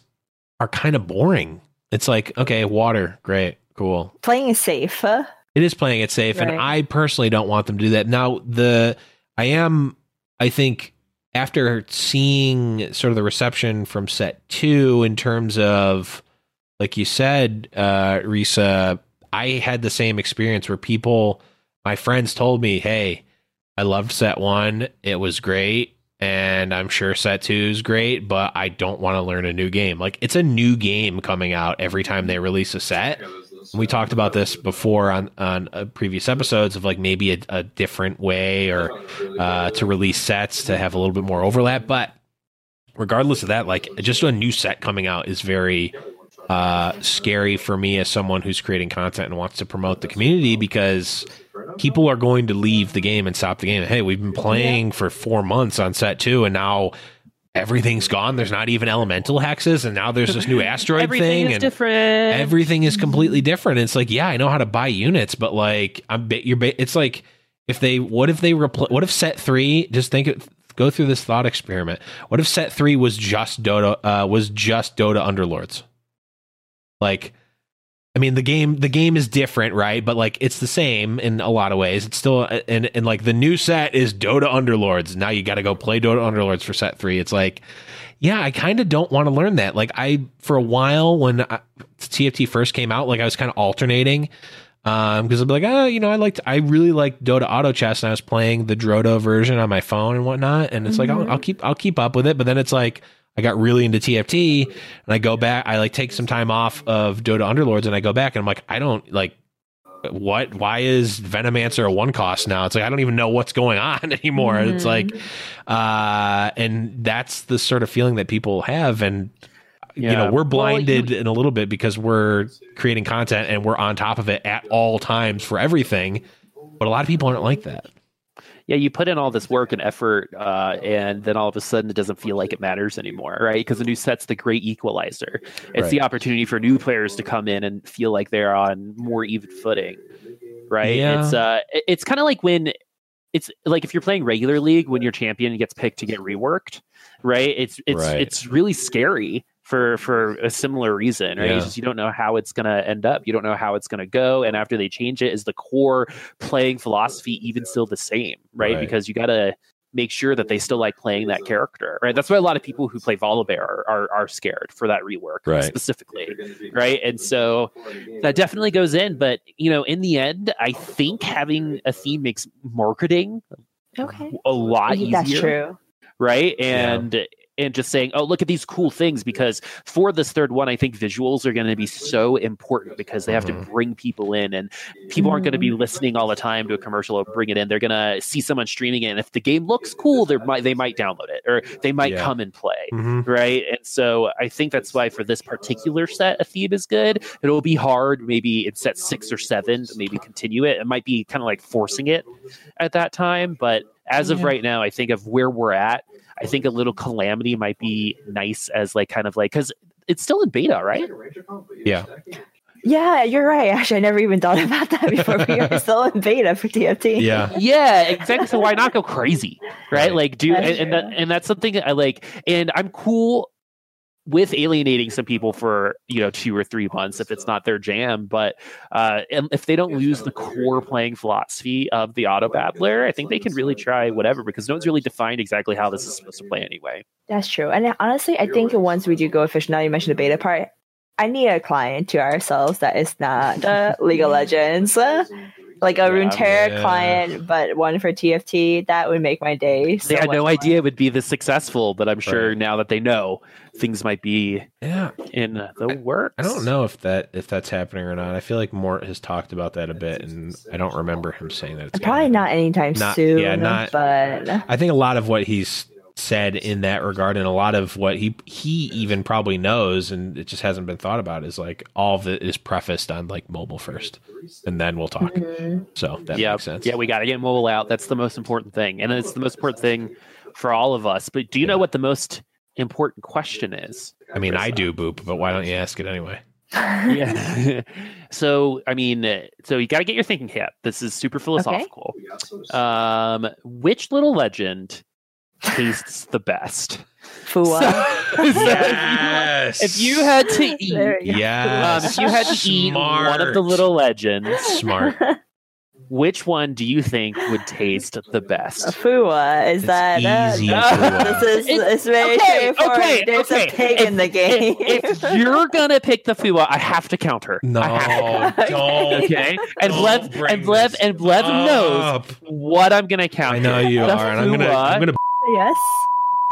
are kind of boring. It's like, okay, water, great, cool. playing it safe. uh, It is playing it safe and I personally don't want them to do that. Now, the I am I think after seeing sort of the reception from set 2 in terms of like you said, uh Risa, I had the same experience where people my friends told me, "Hey, I loved set 1. It was great." And I'm sure set two is great, but I don't want to learn a new game. Like it's a new game coming out every time they release a set. We talked about this before on on uh, previous episodes of like maybe a, a different way or uh, to release sets to have a little bit more overlap. But regardless of that, like just a new set coming out is very uh, scary for me as someone who's creating content and wants to promote the community because people are going to leave the game and stop the game. Hey, we've been playing for four months on set two, and now everything's gone. There's not even elemental hexes, and now there's this new asteroid Everything thing, is and different. everything is completely different. It's like, yeah, I know how to buy units, but like, I'm ba- you're. Ba- it's like if they, what if they repl- What if set three? Just think, it, go through this thought experiment. What if set three was just Dota? Uh, was just Dota Underlords? Like, I mean, the game the game is different, right? But like, it's the same in a lot of ways. It's still uh, and and like the new set is Dota Underlords. Now you got to go play Dota Underlords for set three. It's like, yeah, I kind of don't want to learn that. Like, I for a while when uh, I, TFT first came out, like I was kind of alternating. Um, because I'd be like, oh, you know, I liked, I really liked Dota Auto Chess, and I was playing the Drodo version on my phone and whatnot. And it's like, I'll, mm-hmm. I'll keep, I'll keep up with it. But then it's like, I got really into TFT, and I go back. I like take some time off of Dota Underlords, and I go back, and I'm like, I don't like what why is venomancer a one cost now? It's like i don't even know what's going on anymore. It's like uh and that's the sort of feeling that people have. And you know we're Well, blinded in a little bit because we're creating content and we're on top of it at all times for everything but a lot of people aren't like that yeah, you put in all this work and effort, uh, and then all of a sudden it doesn't feel like it matters anymore, right? Because the new set's the great equalizer. It's the opportunity for new players to come in and feel like they're on more even footing, right? Yeah. It's uh, it's kind of like when it's like if you're playing regular league when your champion gets picked to get reworked, right? It's it's Right. it's really scary for for a similar reason, right? Yeah. Just you don't know how it's gonna end up. You don't know how it's gonna go. And after they change it, is the core playing philosophy even still the same, right? Right. Because you gotta make sure that they still like playing that character, right? That's why a lot of people who play Volibear are, are, are scared for that rework Right. specifically, right? And so that definitely goes in. But you know, in the end, I think having a theme makes marketing Okay, a lot easier that's true. right and and just saying oh look at these cool things because for this third one i think visuals are going to be so important because they have Mhm. to bring people in and people aren't going to be listening all the time to a commercial or bring it in they're going to see someone streaming it and if the game looks cool they might they might download it or they might Yeah. come and play mm-hmm. right? And so I think that's why for this particular set, a theme is good. It'll be hard, maybe in set six or seven, to maybe continue it. It might be kind of like forcing it at that time, but as of Yeah. right now, I think of where we're at. I think a little calamity might be nice as like kind of like because it's still in beta, right? Yeah. Yeah, you're right. Actually, I never even thought about that before. We are still in beta for TFT. yeah yeah exactly so why not go crazy right, Right. like do and, That's and, that, and that's something i like and i'm cool with alienating some people for you know two or three months if it's not their jam but uh and if they don't lose the core playing philosophy of the auto battler i think they can really try whatever because no one's really defined exactly how this is supposed to play anyway That's true. And honestly, I think once we do go official, now you mentioned the beta part, I need a client to ourselves that is not uh, League of Legends. uh, like a Yeah, Runeterra yeah. client, but one for TFT. That would make my day. so they had much no more. idea it would be this successful but i'm sure Right. now that they know things might be yeah in the works I don't know if that if that's happening or not. I feel like Mort has talked about that a bit, and I don't remember him saying that. It's gonna Probably happen. not anytime Not- soon. yeah, not- But I think a lot of what he's said in that regard, and a lot of what he he even probably knows, and it just hasn't been thought about, is like all of it is prefaced on like mobile first, and then we'll talk. Mhm. So that yeah, makes sense. Yeah, we got to get mobile out. That's the most important thing, and it's the most important thing for all of us. But do you know what the most important question is. I mean, I do boop, but why don't you ask it anyway? Yeah. so, I mean, uh, so you got to get your thinking cap. This is super philosophical. Okay. Um, which little legend tastes the best? Fuwa. So- so Yes. if you had to eat, There you go. um, Yes. if you had to eat one of the little legends, Smart. Which one do you think would taste the best? Fuwa is It's that uh, easy, uh, Fuwa. This is It's- it's very okay, straightforward. okay, There's okay. a pig in the game. If, if you're gonna pick the Fuwa, I have to counter. No, I have to. don't. Okay, and Don't Lev and Lev and Lev knows what I'm gonna counter. I know you The are, and I'm gonna, I'm gonna. yes.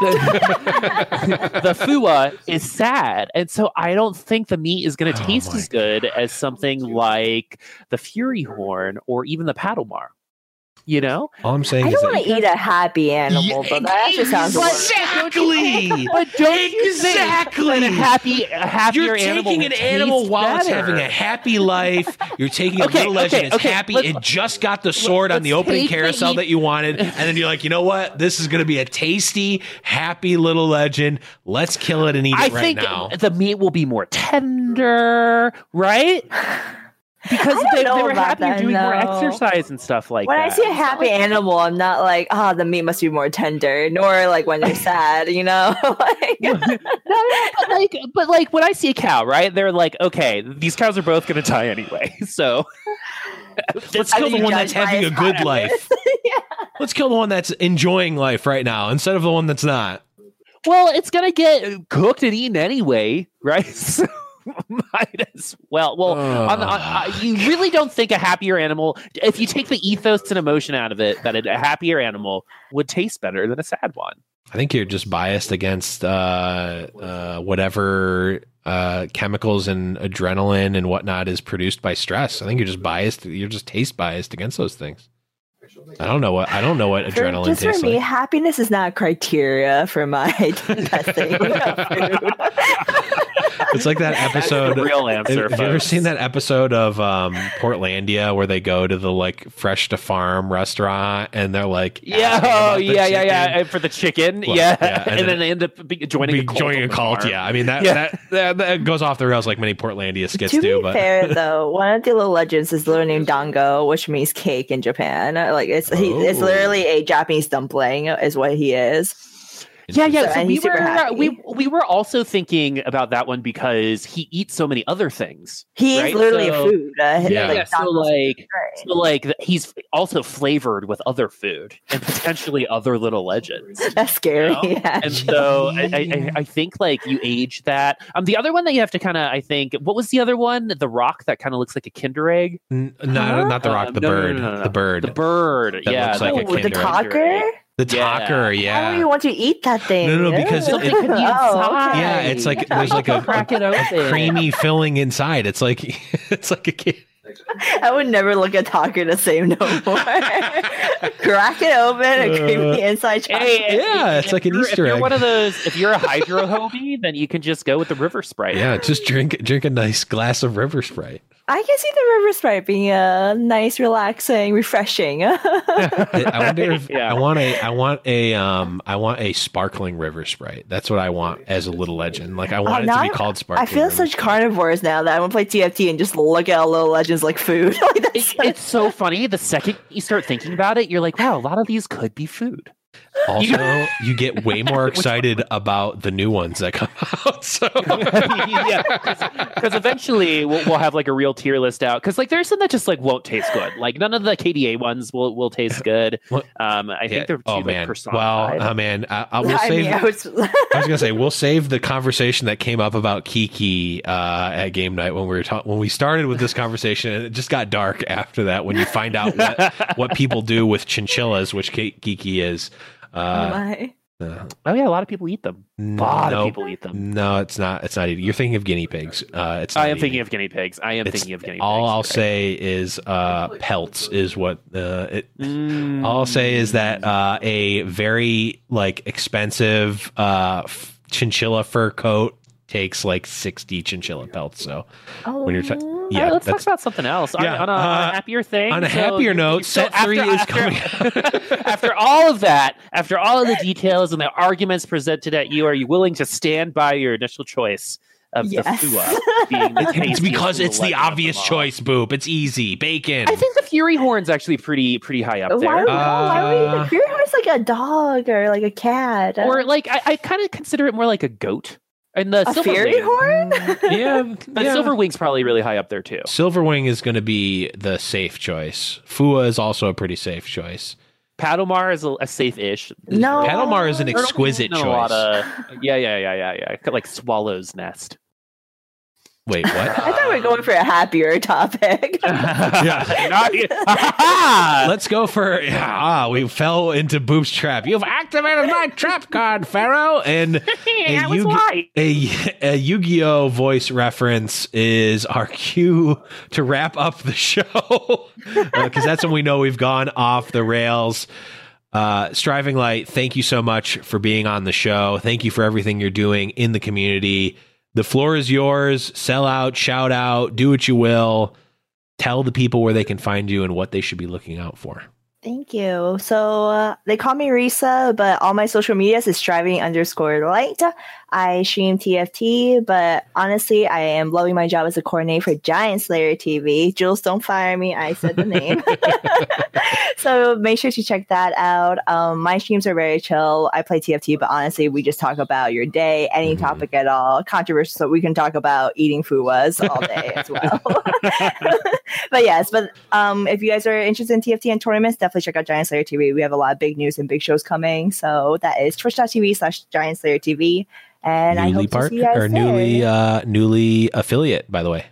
the, the Fuwa is sad, and so I don't think the meat is going to Oh taste my as good as something like the Furyhorn or even the paddlemar. You know, All I'm saying I don't want to eat a happy animal, but that actually sounds exactly. but don't you think Exactly. that a happy, a happier You're animal taking an animal tastes while it's having a happy life. You're taking a Okay, little legend. okay, it's okay, happy. it just got the sword on the let's opening take the carousel that you wanted, and then you're like, you know what? This is going to be a tasty, happy little legend. Let's kill it and eat it right think now. the meat will be more tender, right? Because they, they were happy happier that, doing more exercise and stuff like when that. When I see a happy animal, I'm not like, ah, the meat must be more tender. Nor like when they're sad, you know. like, no, no, but like, but like when I see a cow, right? They're like, okay, these cows are both going to die anyway. So Let's How kill do the one that's having a good life. yeah. Let's kill the one that's enjoying life right now instead of the one that's not. well, it's going to get cooked and eaten anyway, right? So might as well. Well, on the, on, uh, you really don't think a happier animal, if you take the ethos and emotion out of it, that a happier animal would taste better than a sad one. I think you're just biased against uh, uh, whatever uh, chemicals and adrenaline and whatnot is produced by stress. I think you're just biased. You're just taste biased against those things. I don't know what I don't know what For- adrenaline just for tastes me, like. happiness is not a criteria for my testing of food. It's like that That's episode. the real answer. have, have you ever seen that episode of um, Portlandia where they go to the like fresh to farm restaurant and they're like, Yeah, oh, about the yeah, yeah, yeah. And for the chicken, Well, yeah. yeah, and and, then then they end up be- joining Be a cult. joining a cult, yeah. I mean that, Yeah. that, that that goes off the rails like many Portlandia skits to do. be But fair, though, one of the little legends is literally named Dango, which means cake in Japan. Like it's he, it's Oh. literally a Japanese dumpling, is what he is. Yeah, yeah. So- So we were we we were also thinking about that one because he eats so many other things. He Right, is literally so- a food. Uh, Yeah. like, Yeah, so like great. so like he's also flavored with other food and potentially other little legends. that's scary. know? Yeah. And so I, I, I- I think like you age that. Um, the other one that you have to kind of I think what was the other one? The rock that kind of looks like a Kinder egg. N- not not the rock, the no, no, bird, no, no, no. the bird, The bird. That yeah, looks like oh, a with the Kinder cocker? The Tocker, Yeah. Tocker. Why do Yeah, you want to eat that thing? No, no, because Ew. it- Something Oh, yeah. It's like there's like a, Crack it a, a open. creamy filling inside. It's like it's like a kid. I would never look at Tocker the same no more. Crack it open, a creamy inside chocolate. Hey, Yeah, if it's like an you're- Easter if you're egg. one of those, if you're a hydro hobie, then you can just go with the river sprite. Yeah, just drink drink a nice glass of River Sprite. I can see the river sprite being a nice, relaxing, refreshing. I wonder if Yeah. I want a I want a um I want a sparkling River Sprite. That's what I want as a little legend. Like I want it to be I'm- called sparkling. I feel River such Sprite. carnivores now that I want to play TFT and just look at all little legends like food. like it's so funny. The second you start thinking about it, you're like, wow, a lot of these could be food. Also, you get way more excited about the new ones that come out. So yeah, because eventually we'll, we'll have like a real tier list out. Because like there's some that just like won't taste good. Like none of the KDA ones will will taste good. Um, I Yeah. think they're too oh like, man, well, personified. uh, man, I, I will I save. mean, I was, I was gonna say we'll save the conversation that came up about Kiki uh, at game night when we were ta- when we started with this conversation. and It just got dark after that when you find out what what people do with chinchillas, which Ki- Kiki is. Oh Uh, my. uh, oh yeah, a lot of people eat them. A lot no, of people eat them. No, it's not. It's not. eating. You're thinking of guinea pigs. Uh, it's. I am eating. thinking of guinea pigs. I am It's- thinking of guinea pigs. all I'll right. say is uh, pelts is what uh, it. Mm. All I'll say is that uh, a very like expensive uh, f- chinchilla fur coat takes like sixty chinchilla pelts. So Oh, when you're ta- All Yeah, right, let's talk about something else. On- Yeah, on, a, on uh, a happier thing. on a happier you- note, so set three is after, coming. after all of that, after all of the details and the arguments presented at you, are you willing to stand by your initial choice of Yes. the Fuwa being the it's because it's the legend of them obvious choice, Boop. It's easy. Bacon. I think the Furyhorn's actually pretty pretty high up Why, there. would- why would Uh, you Furyhorn's like a dog or like a cat? or like I, I kind of consider it more like a goat. And the a silver Fury wing, Horn? Mm. yeah, the yeah. Silverwing's probably really high up there too. Silverwing is going to be the safe choice. Fuwa is also a pretty safe choice. Paddlemar is a, a safe-ish. No. Paddlemar is an exquisite choice. of- yeah, yeah, yeah, yeah, yeah. Like Swallow's Nest. Wait, what? I thought we were going for a happier topic. yeah. Let's go for yeah, ah. We fell into Boop's trap. You've activated my trap card, Pharaoh. And a, I Yu- a, a Yu-Gi-Oh voice reference is our cue to wrap up the show because that's when we know we've gone off the rails. Uh, Striving Light, thank you so much for being on the show. Thank you for everything you're doing in the community. The floor is yours. Sell out, shout out, do what you will. Tell the people where they can find you and what they should be looking out for. Thank you. So uh, they call me Risa, but all my social medias is striving underscore light. I stream TFT, but honestly, I am loving my job as a coordinator for Giant Slayer TV. Jules, don't fire me. I said the name. so make sure to check that out. Um, my streams are very chill. I play TFT, but honestly, we just talk about your day, any Mhm. topic at all, controversial. So we can talk about eating fuwas all day as well. but yes, but um, if you guys are interested in TFT and tournaments, definitely check out Giant Slayer TV. We have a lot of big news and big shows coming. So that is twitch.tv slash Giant Slayer TV. And I newly hope to part see you guys or newly there. uh, newly affiliate, by the way.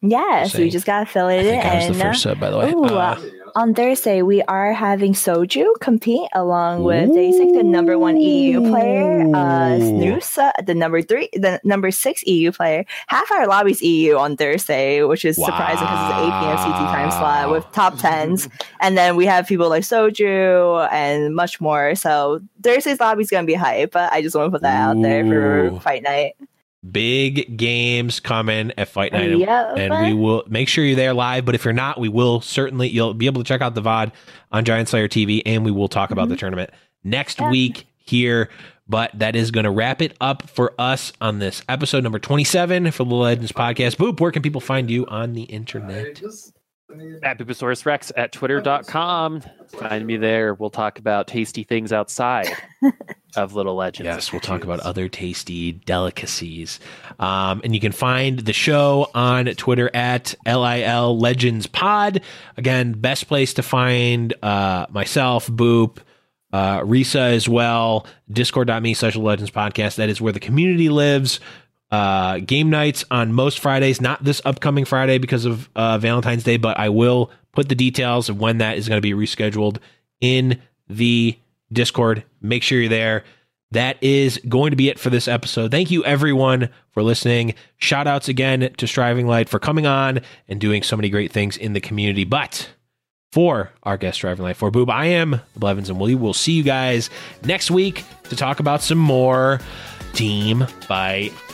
yes, we just got I affiliated. think I was the first sub, by the way. Ooh, Uh, on Thursday, we are having Soju compete along with Deis1k, the number one EU player, uh, Ooh. Snoosa, the number three, the number six EU player. Half our lobby's EU on Thursday, which is surprising because it's an 8 p.m. CT time slot with top tens. and then we have people like Soju and much more. So Thursday's lobby's going to be hype, but I just want to put that out there for fight night. Big games coming at Fight Night, Yep. and we will make sure you're there live. But if you're not, we will certainly you'll be able to check out the VOD on Giant Slayer TV, and we will talk about the mm-hmm. tournament next Yeah. week here. But that is going to wrap it up for us on this episode number 27 for the Legends podcast. Boop, where can people find you on the internet? At Bupasaurus Rex at twitter.com. Find me there. We'll talk about tasty things outside of Little Legends. Yes, we'll talk about other tasty delicacies. Um, and you can find the show on Twitter at LIL Legends Pod. Again, best place to find uh, myself, Boop, uh, Risa as well, discord.me slash Legends Podcast. That is where the community lives. Uh, game nights on most Fridays, not this upcoming Friday because of uh, Valentine's Day, but I will put the details of when that is going to be rescheduled in the Discord. Make sure you're there. That is going to be it for this episode. Thank you, everyone, for listening. Shout outs again to Striving Light for coming on and doing so many great things in the community. But for our guest Striving Light, for Boop, I am Blevins, and we will see you guys next week to talk about some more team fight